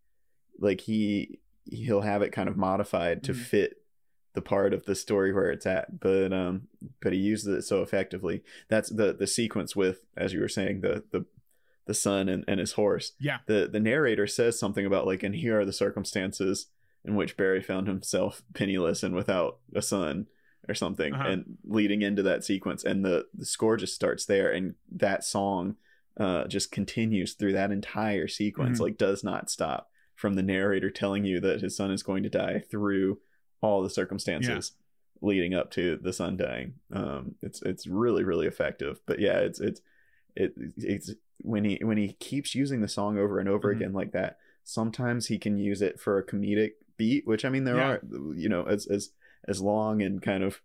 like he he'll have it kind of modified to Mhm. fit the part of the story where it's at but um but he uses it so effectively that's the the sequence with as you were saying the the the son and, and his horse Yeah. the the narrator says something about like and here are the circumstances in which Barry found himself penniless and without a son or something Uh-huh. and leading into that sequence and the the score just starts there and that song uh just continues through that entire sequence Mhm. like does not stop from the narrator telling you that his son is going to die through all the circumstances leading up to the son dying um it's it's really really effective but yeah it's it's it, it's when he when he keeps using the song over and over Mhm. again like that sometimes he can use it for a comedic beat which i mean there Yeah. are you know as as as long and kind of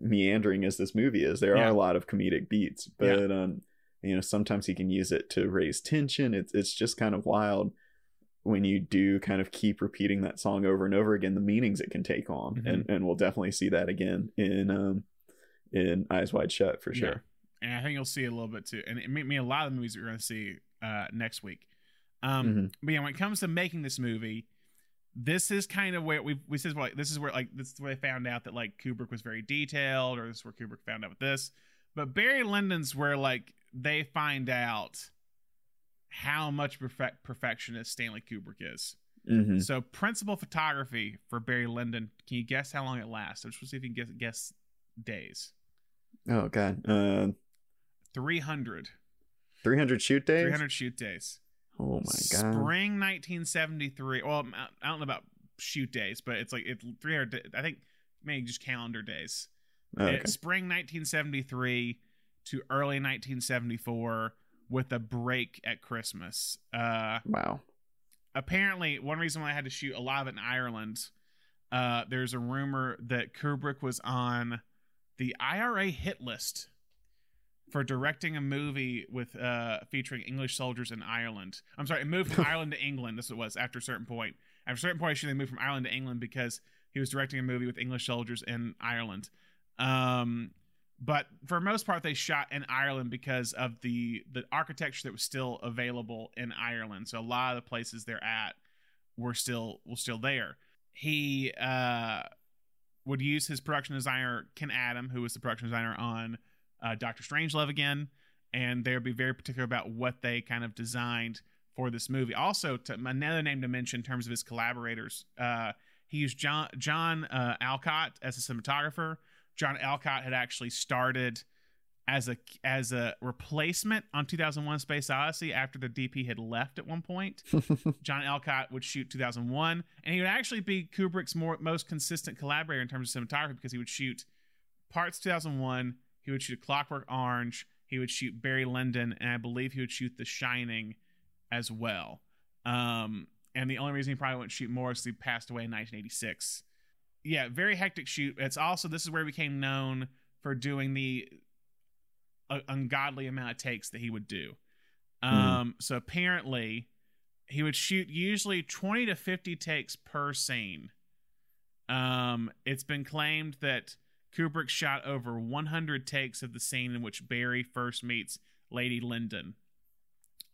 meandering as this movie is there Yeah. are a lot of comedic beats Yeah. but um you know sometimes he can use it to raise tension it's it's just kind of wild when you do kind of keep repeating that song over and over again the meanings it can take on Mhm. and and we'll definitely see that again in um in eyes wide shut for sure Yeah. And I think you'll see it a little bit too. And it made me a lot of the movies that we're going to see uh, next week. Um, Mhm. But yeah, when it comes to making this movie, this is kind of where we we said like this is where like this is where they found out that like Kubrick was very detailed, or this is where Kubrick found out with this. But Barry Lyndon's where like they find out how much perfect perfectionist Stanley Kubrick is. Mhm. So principal photography for Barry Lyndon. Can you guess how long it lasts? Let's see if you can guess, guess days. oh god uh Three hundred. 300 shoot days 300 shoot days. Oh my god Spring 1973. Well, I don't know about shoot days, but it's like it 300. I think maybe just calendar days. Oh, okay. It's spring 1973 to early 1974 with a break at Christmas. Uh, wow apparently, one reason why I had to shoot a lot of it in Ireland, uh, there's a rumor that Kubrick was on the IRA hit list for directing a movie with uh, featuring English soldiers in Ireland. I'm sorry, it moved from Ireland to England. This it was after a certain point. After a certain point, actually, they moved from Ireland to England because he was directing a movie with English soldiers in Ireland. Um, but for most part, they shot in Ireland because of the the architecture that was still available in Ireland. So a lot of the places they're at were still were still there. He uh, would use his production designer Ken Adam, who was the production designer on uh, Doctor Strangelove again, and they would be very particular about what they kind of designed for this movie. Also, to, another name to mention in terms of his collaborators, uh, he used John John uh, Alcott as a cinematographer. John Alcott had actually started as a as a replacement on 2001: Space Odyssey after the DP had left at one point. John Alcott would shoot 2001, and he would actually be Kubrick's more most consistent collaborator in terms of cinematography because he would shoot parts 2001. He would shoot Clockwork Orange. He would shoot Barry Lyndon, and I believe he would shoot The Shining as well. Um, and the only reason he probably wouldn't shoot more is he passed away in 1986. Yeah, very hectic shoot. It's also this is where he became known for doing the uh, ungodly amount of takes that he would do. Um, so apparently he would shoot usually 20 to 50 takes per scene. Um, it's been claimed that Kubrick shot over 100 takes of the scene in which Barry first meets Lady Lyndon.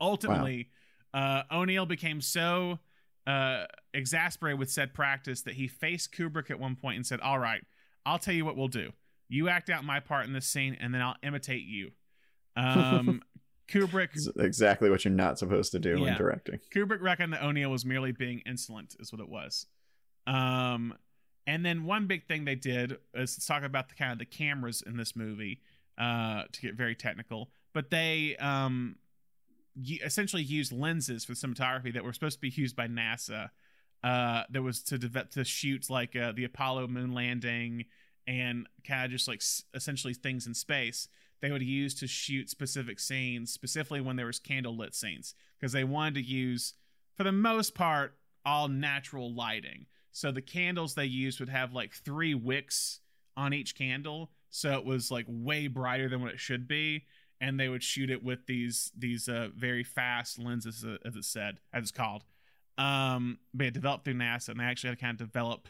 Ultimately, uh, O'Neal became so uh, exasperated with said practice that he faced Kubrick at one point and said, All right, I'll tell you what we'll do. You act out my part in this scene, and then I'll imitate you. Um, Kubrick It's exactly what you're not supposed to do Yeah. when directing Kubrick reckoned that O'Neal was merely being insolent, is what it was. Um, and then one big thing they did is to talk about the kind of the cameras in this movie, uh, to get very technical. But they um, essentially used lenses for cinematography that were supposed to be used by NASA. Uh, that was to develop to shoot like uh, the Apollo moon landing and kind of just like s- essentially things in space. They would use to shoot specific scenes, specifically when there was candlelit scenes, because they wanted to use, for the most part, all natural lighting. So the candles they used would have like three wicks on each candle, so it was like way brighter than what it should be. And they would shoot it with these these uh, very fast lenses, uh, as it said, as it's called. Um, but it developed through NASA, and they actually had to kind of develop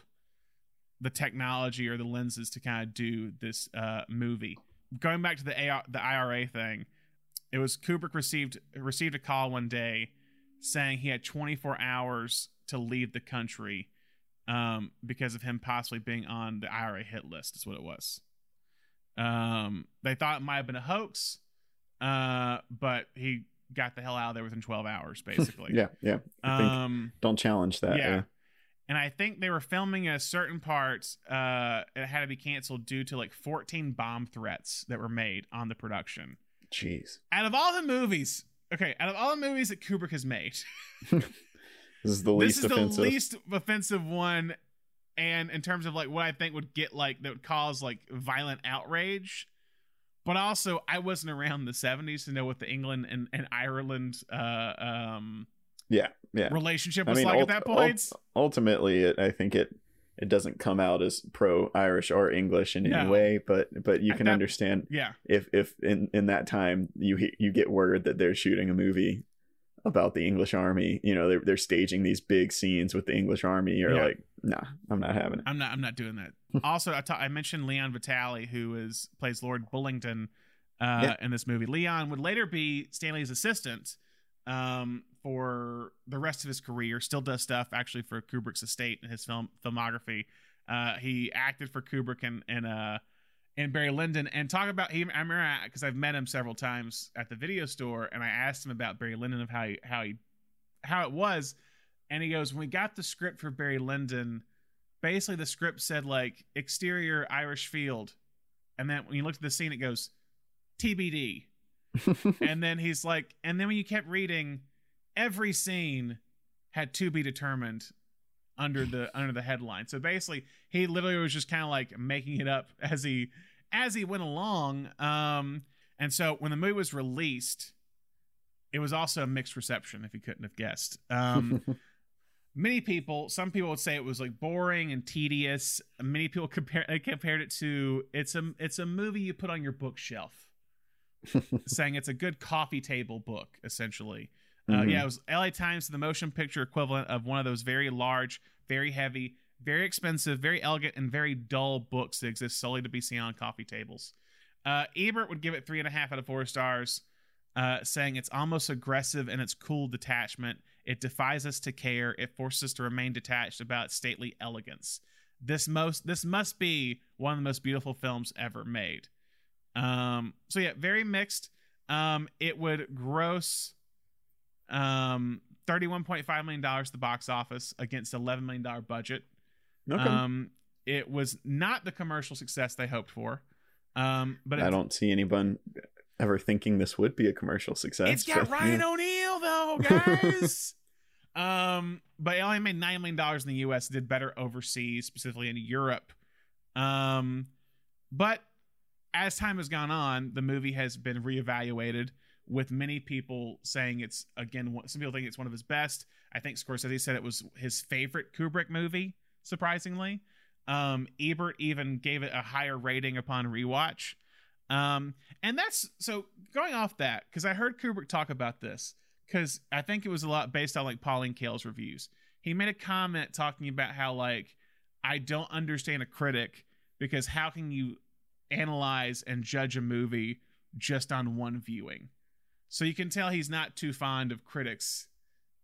the technology or the lenses to kind of do this uh, movie. Going back to the AR, the IRA thing, it was Kubrick received received a call one day saying he had 24 hours to leave the country um, because of him possibly being on the IRA hit list. Is what it was. Um, they thought it might have been a hoax, uh, but he got the hell out of there within 12 hours, basically. yeah yeah I think Um, don't challenge that yeah. yeah, and I think they were filming a certain part. Uh, it had to be canceled due to like 14 bomb threats that were made on the production. Jeez. Out of all the movies, okay, out of all the movies that Kubrick has made, This is the least this is offensive. the least offensive one. And in terms of like what I think would get like that would cause like violent outrage, but also I wasn't around the 70s to know what the England and, and Ireland uh, um, yeah, yeah. relationship I was mean, like ult- at that ult- point. ultimately, it, I think it it doesn't come out as pro Irish or English in any way, but but you can that- understand yeah, if if in in that time you you get word that they're shooting a movie about the English army, you know, they're they're staging these big scenes with the English army. You're Yeah. like, nah, I'm not having it. I'm not. I'm not doing that. also, I ta- I mentioned Leon Vitali, who is plays Lord Bullingdon uh, Yeah. in this movie. Leon would later be Stanley's assistant um, for the rest of his career. Still does stuff actually for Kubrick's estate and his film filmography. Uh, he acted for Kubrick and and uh, and Barry Lyndon. And talk about he. I remember because I've met him several times at the video store, and I asked him about Barry Lyndon of how he how he how it was, and he goes, when we got the script for Barry Lyndon basically the script said like exterior Irish field, and then when you looked at the scene, it goes TBD, and then he's like, and then when you kept reading, every scene had to be determined under the under the headline. So basically, he literally was just kind of like making it up as he as he went along. Um, and so when the movie was released, it was also a mixed reception. If you couldn't have guessed. Um, many people some people would say it was like boring and tedious many people compare compared it to it's a it's a movie you put on your bookshelf saying it's a good coffee table book essentially uh, Mhm. yeah it was la times the motion picture equivalent of one of those very large very heavy very expensive very elegant and very dull books that exist solely to be seen on coffee tables uh, ebert would give it three and a half out of four stars uh, saying it's almost aggressive in its cool detachment. It defies us to care. It forces us to remain detached about stately elegance. This most this must be one of the most beautiful films ever made. Um, so yeah, very mixed. Um, it would gross um thirty-one point five million dollars at the box office against eleven million dollar budget. okay. Um, it was not the commercial success they hoped for. Um, but I don't see anyone ever thinking this would be a commercial success. It's got but, Ryan yeah. O'Neal though, guys. um, but it only made nine million dollars in the U.S. Did better overseas, specifically in Europe. Um, but as time has gone on, the movie has been reevaluated. With many people saying it's again, some people think it's one of his best. I think Scorsese said it was his favorite Kubrick movie. Surprisingly, um, Ebert even gave it a higher rating upon rewatch. Um, and that's so going off that because I heard Kubrick talk about this because I think it was a lot based on like Pauline Kael's reviews. He made a comment talking about how like I don't understand a critic because how can you analyze and judge a movie just on one viewing? So you can tell he's not too fond of critics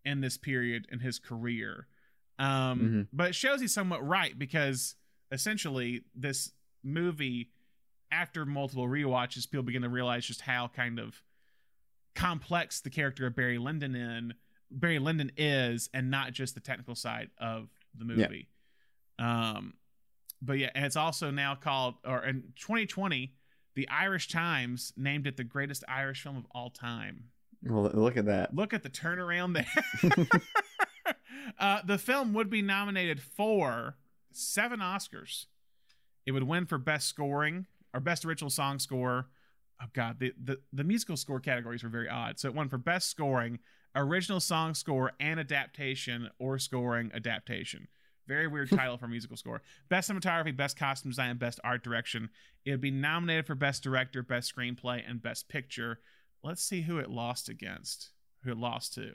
in this period in his career. Um, Mhm. But it shows he's somewhat right because essentially this movie after multiple rewatches, people begin to realize just how kind of complex the character of Barry Lyndon in Barry Lyndon is, and not just the technical side of the movie. Um, but yeah, and it's also now called, or in 2020, the Irish Times named it the greatest Irish film of all time. Well, look at that. Look at the turnaround there. uh, the film would be nominated for seven Oscars. It would win for best scoring or best original song score. Oh god, the, the the musical score categories were very odd. So it won for best scoring, original song score, and adaptation or scoring adaptation. Very weird title for a musical score. Best cinematography, best costume design, best art direction. It would be nominated for best director, best screenplay, and best picture. Let's see who it lost against. Who it lost to.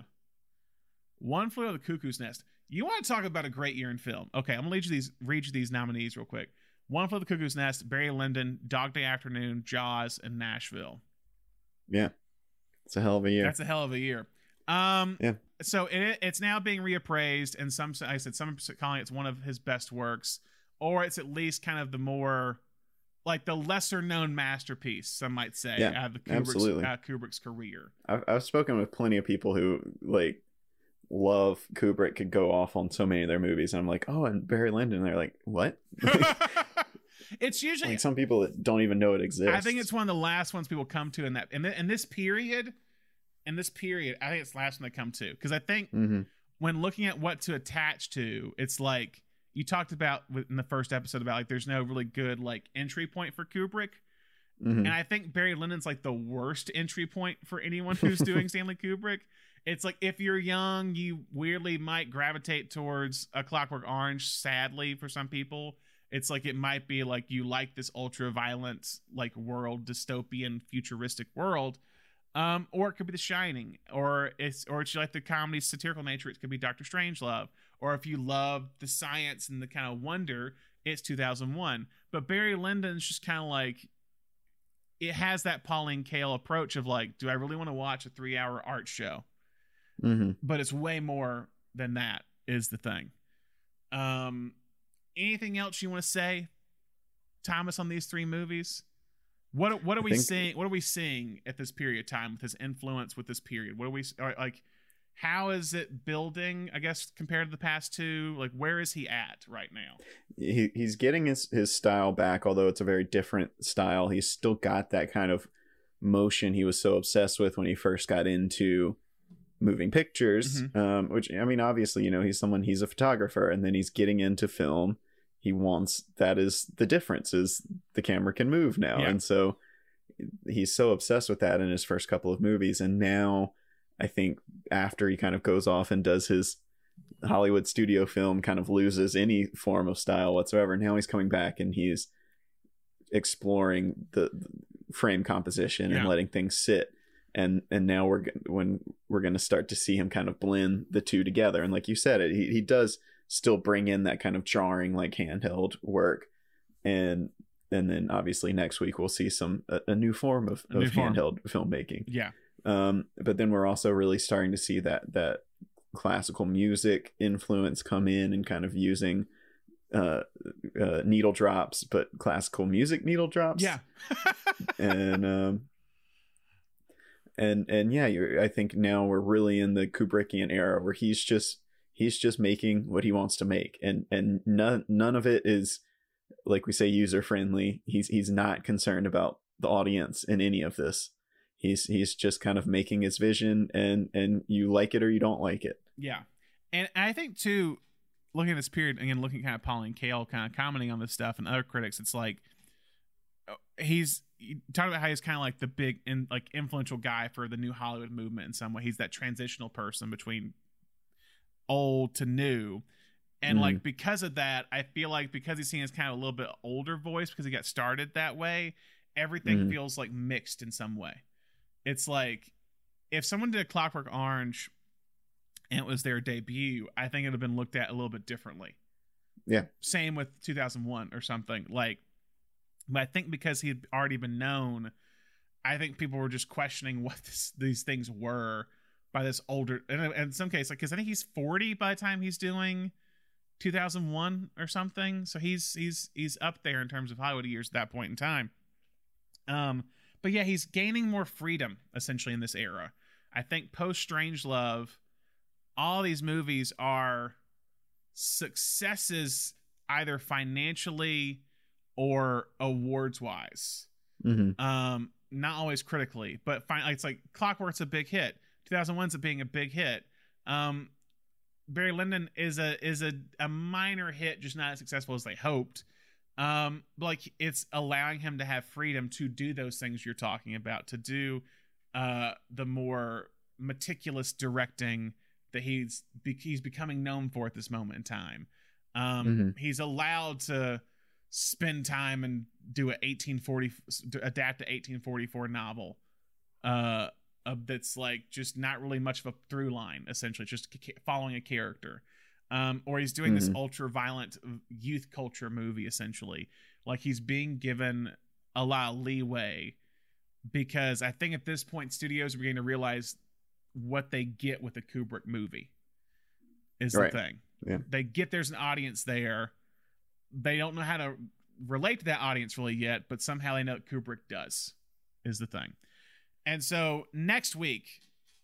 One Flew Over the Cuckoo's Nest. You want to talk about a great year in film? Okay, I'm gonna read you these read you these nominees real quick. One Flew Over the Cuckoo's Nest, Barry Lyndon, Dog Day Afternoon, Jaws, and Nashville. Yeah, it's a hell of a year. That's a hell of a year. Um, Yeah. So it, it's now being reappraised, and some I said some are calling it's one of his best works, or it's at least kind of the more like the lesser known masterpiece. Some might say Yeah, out of the Kubrick's, absolutely. Kubrick's career. I've, I've spoken with plenty of people who like love Kubrick could go off on so many of their movies, and I'm like, oh, and Barry Lyndon. They're like, what? it's usually like some people that don't even know it exists. I think it's one of the last ones people come to in that in, the, in this period. In this period, I think it's the last one they come to because I think Mhm. when looking at what to attach to, it's like you talked about in the first episode about like there's no really good like entry point for Kubrick, Mhm. and I think Barry Lyndon's like the worst entry point for anyone who's doing Stanley Kubrick. It's like if you're young, you weirdly might gravitate towards a Clockwork Orange. Sadly, for some people, it's like it might be like you like this ultra violent, like world, dystopian, futuristic world. Um, or it could be The Shining, or it's or it's like the comedy satirical nature. It could be Doctor Strangelove, or if you love the science and the kind of wonder, it's 2001. But Barry Lyndon's just kind of like it has that Pauline Kael approach of like, do I really want to watch a three hour art show? Mhm. But it's way more than that, is the thing. Um, anything else you want to say, Thomas, on these three movies? What what are I we seeing? What are we seeing at this period of time with his influence with this period? What are we like? How is it building? I guess compared to the past two, like where is he at right now? he he's getting his his style back, although it's a very different style. He's still got that kind of motion he was so obsessed with when he first got into moving pictures. Um, which I mean, obviously, you know, he's someone he's a photographer, and then he's getting into film. He wants that is the difference is the camera can move now, Yeah. and so he's so obsessed with that in his first couple of movies, and now I think after he kind of goes off and does his Hollywood studio film kind of loses any form of style whatsoever. Now he's coming back and he's exploring the, frame composition Yeah. and letting things sit. And and now we're when we're going to start to see him kind of blend the two together. And like you said, it he, he does still bring in that kind of jarring like handheld work. And and then obviously next week we'll see some a, a new form of, A new of form. handheld filmmaking Yeah, um, but then we're also really starting to see that that classical music influence come in and kind of using uh, uh, needle drops, but classical music needle drops. yeah, and um, and and yeah, you're, I think now we're really in the Kubrickian era where he's just he's just making what he wants to make, and and none none of it is like we say user friendly. He's he's not concerned about the audience in any of this. He's he's just kind of making his vision, and and you like it or you don't like it. Yeah, and I think too, looking at this period again, looking kind of Pauline Kael kind of commenting on this stuff and other critics, it's like uh, he's he talked about how he's kind of like the big and like influential guy for the new Hollywood movement in some way. He's that transitional person between old to new. And Mhm. like because of that, I feel like because he's seen as kind of a little bit older voice because he got started that way, everything Mhm. feels like mixed in some way. It's like if someone did a Clockwork Orange and it was their debut, I think it'd have been looked at a little bit differently. Yeah. Same with 2001 or something. Like, but I think because he had already been known, I think people were just questioning what this, these things were by this older. And in some case, like, because I think he's 40 by the time he's doing 2001 or something. So he's he's he's up there in terms of Hollywood years at that point in time. Um, but yeah, he's gaining more freedom essentially in this era. I think post Strangelove, all these movies are successes either financially or awards wise. Mm-hmm. Um, not always critically, but finally, it's like Clockwork's a big hit. 2001's a being a big hit. Um, Barry Lyndon is a is a, a minor hit, just not as successful as they hoped. Um, but like it's allowing him to have freedom to do those things you're talking about, to do uh the more meticulous directing that he's be- he's becoming known for at this moment in time. Um, Mhm. he's allowed to spend time and do a 1840 adapt a 1844 novel uh, uh that's like just not really much of a through line essentially just following a character um or he's doing this Mhm. ultra violent youth culture movie essentially like he's being given a lot of leeway because i think at this point studios are beginning to realize what they get with a kubrick movie is Right. the thing Yeah. they get there's an audience there they don't know how to relate to that audience really yet, but somehow they know Kubrick does, is the thing. And so next week,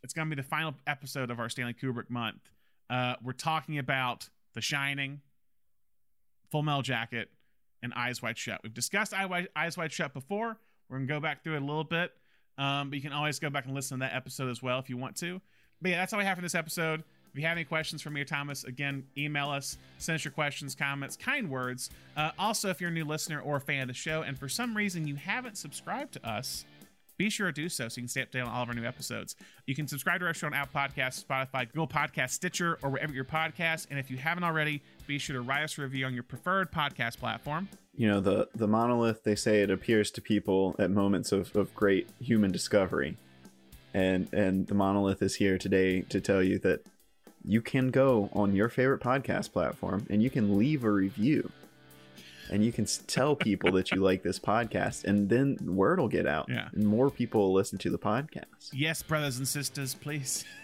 it's going to be the final episode of our Stanley Kubrick month. Uh, we're talking about The Shining, Full Metal Jacket, and Eyes Wide Shut. We've discussed Eyes Wide Shut before. We're gonna go back through it a little bit, um, but you can always go back and listen to that episode as well if you want to. But yeah, that's all we have for this episode. If you have any questions for me or Thomas, again, email us, send us your questions, comments, kind words. Uh, also, if you're a new listener or a fan of the show, and for some reason you haven't subscribed to us, be sure to do so so you can stay up to date on all of our new episodes. You can subscribe to our show on Apple Podcasts, Spotify, Google Podcast, Stitcher, or wherever your podcast. And if you haven't already, be sure to write us a review on your preferred podcast platform. You know, the, the monolith, they say it appears to people at moments of, of great human discovery. And, and the monolith is here today to tell you that you can go on your favorite podcast platform and you can leave a review and you can tell people that you like this podcast and then word will get out yeah. and more people will listen to the podcast. Yes brothers and sisters please.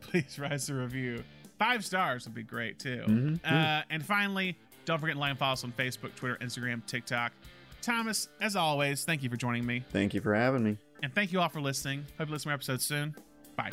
Please write a review. Five stars would be great too. Mm-hmm. uh, and finally don't forget to like and follow us on facebook twitter instagram tiktok. Thomas as always thank you for joining me. Thank you for having me. And thank you all for listening. Hope you listen to more episodes soon. Bye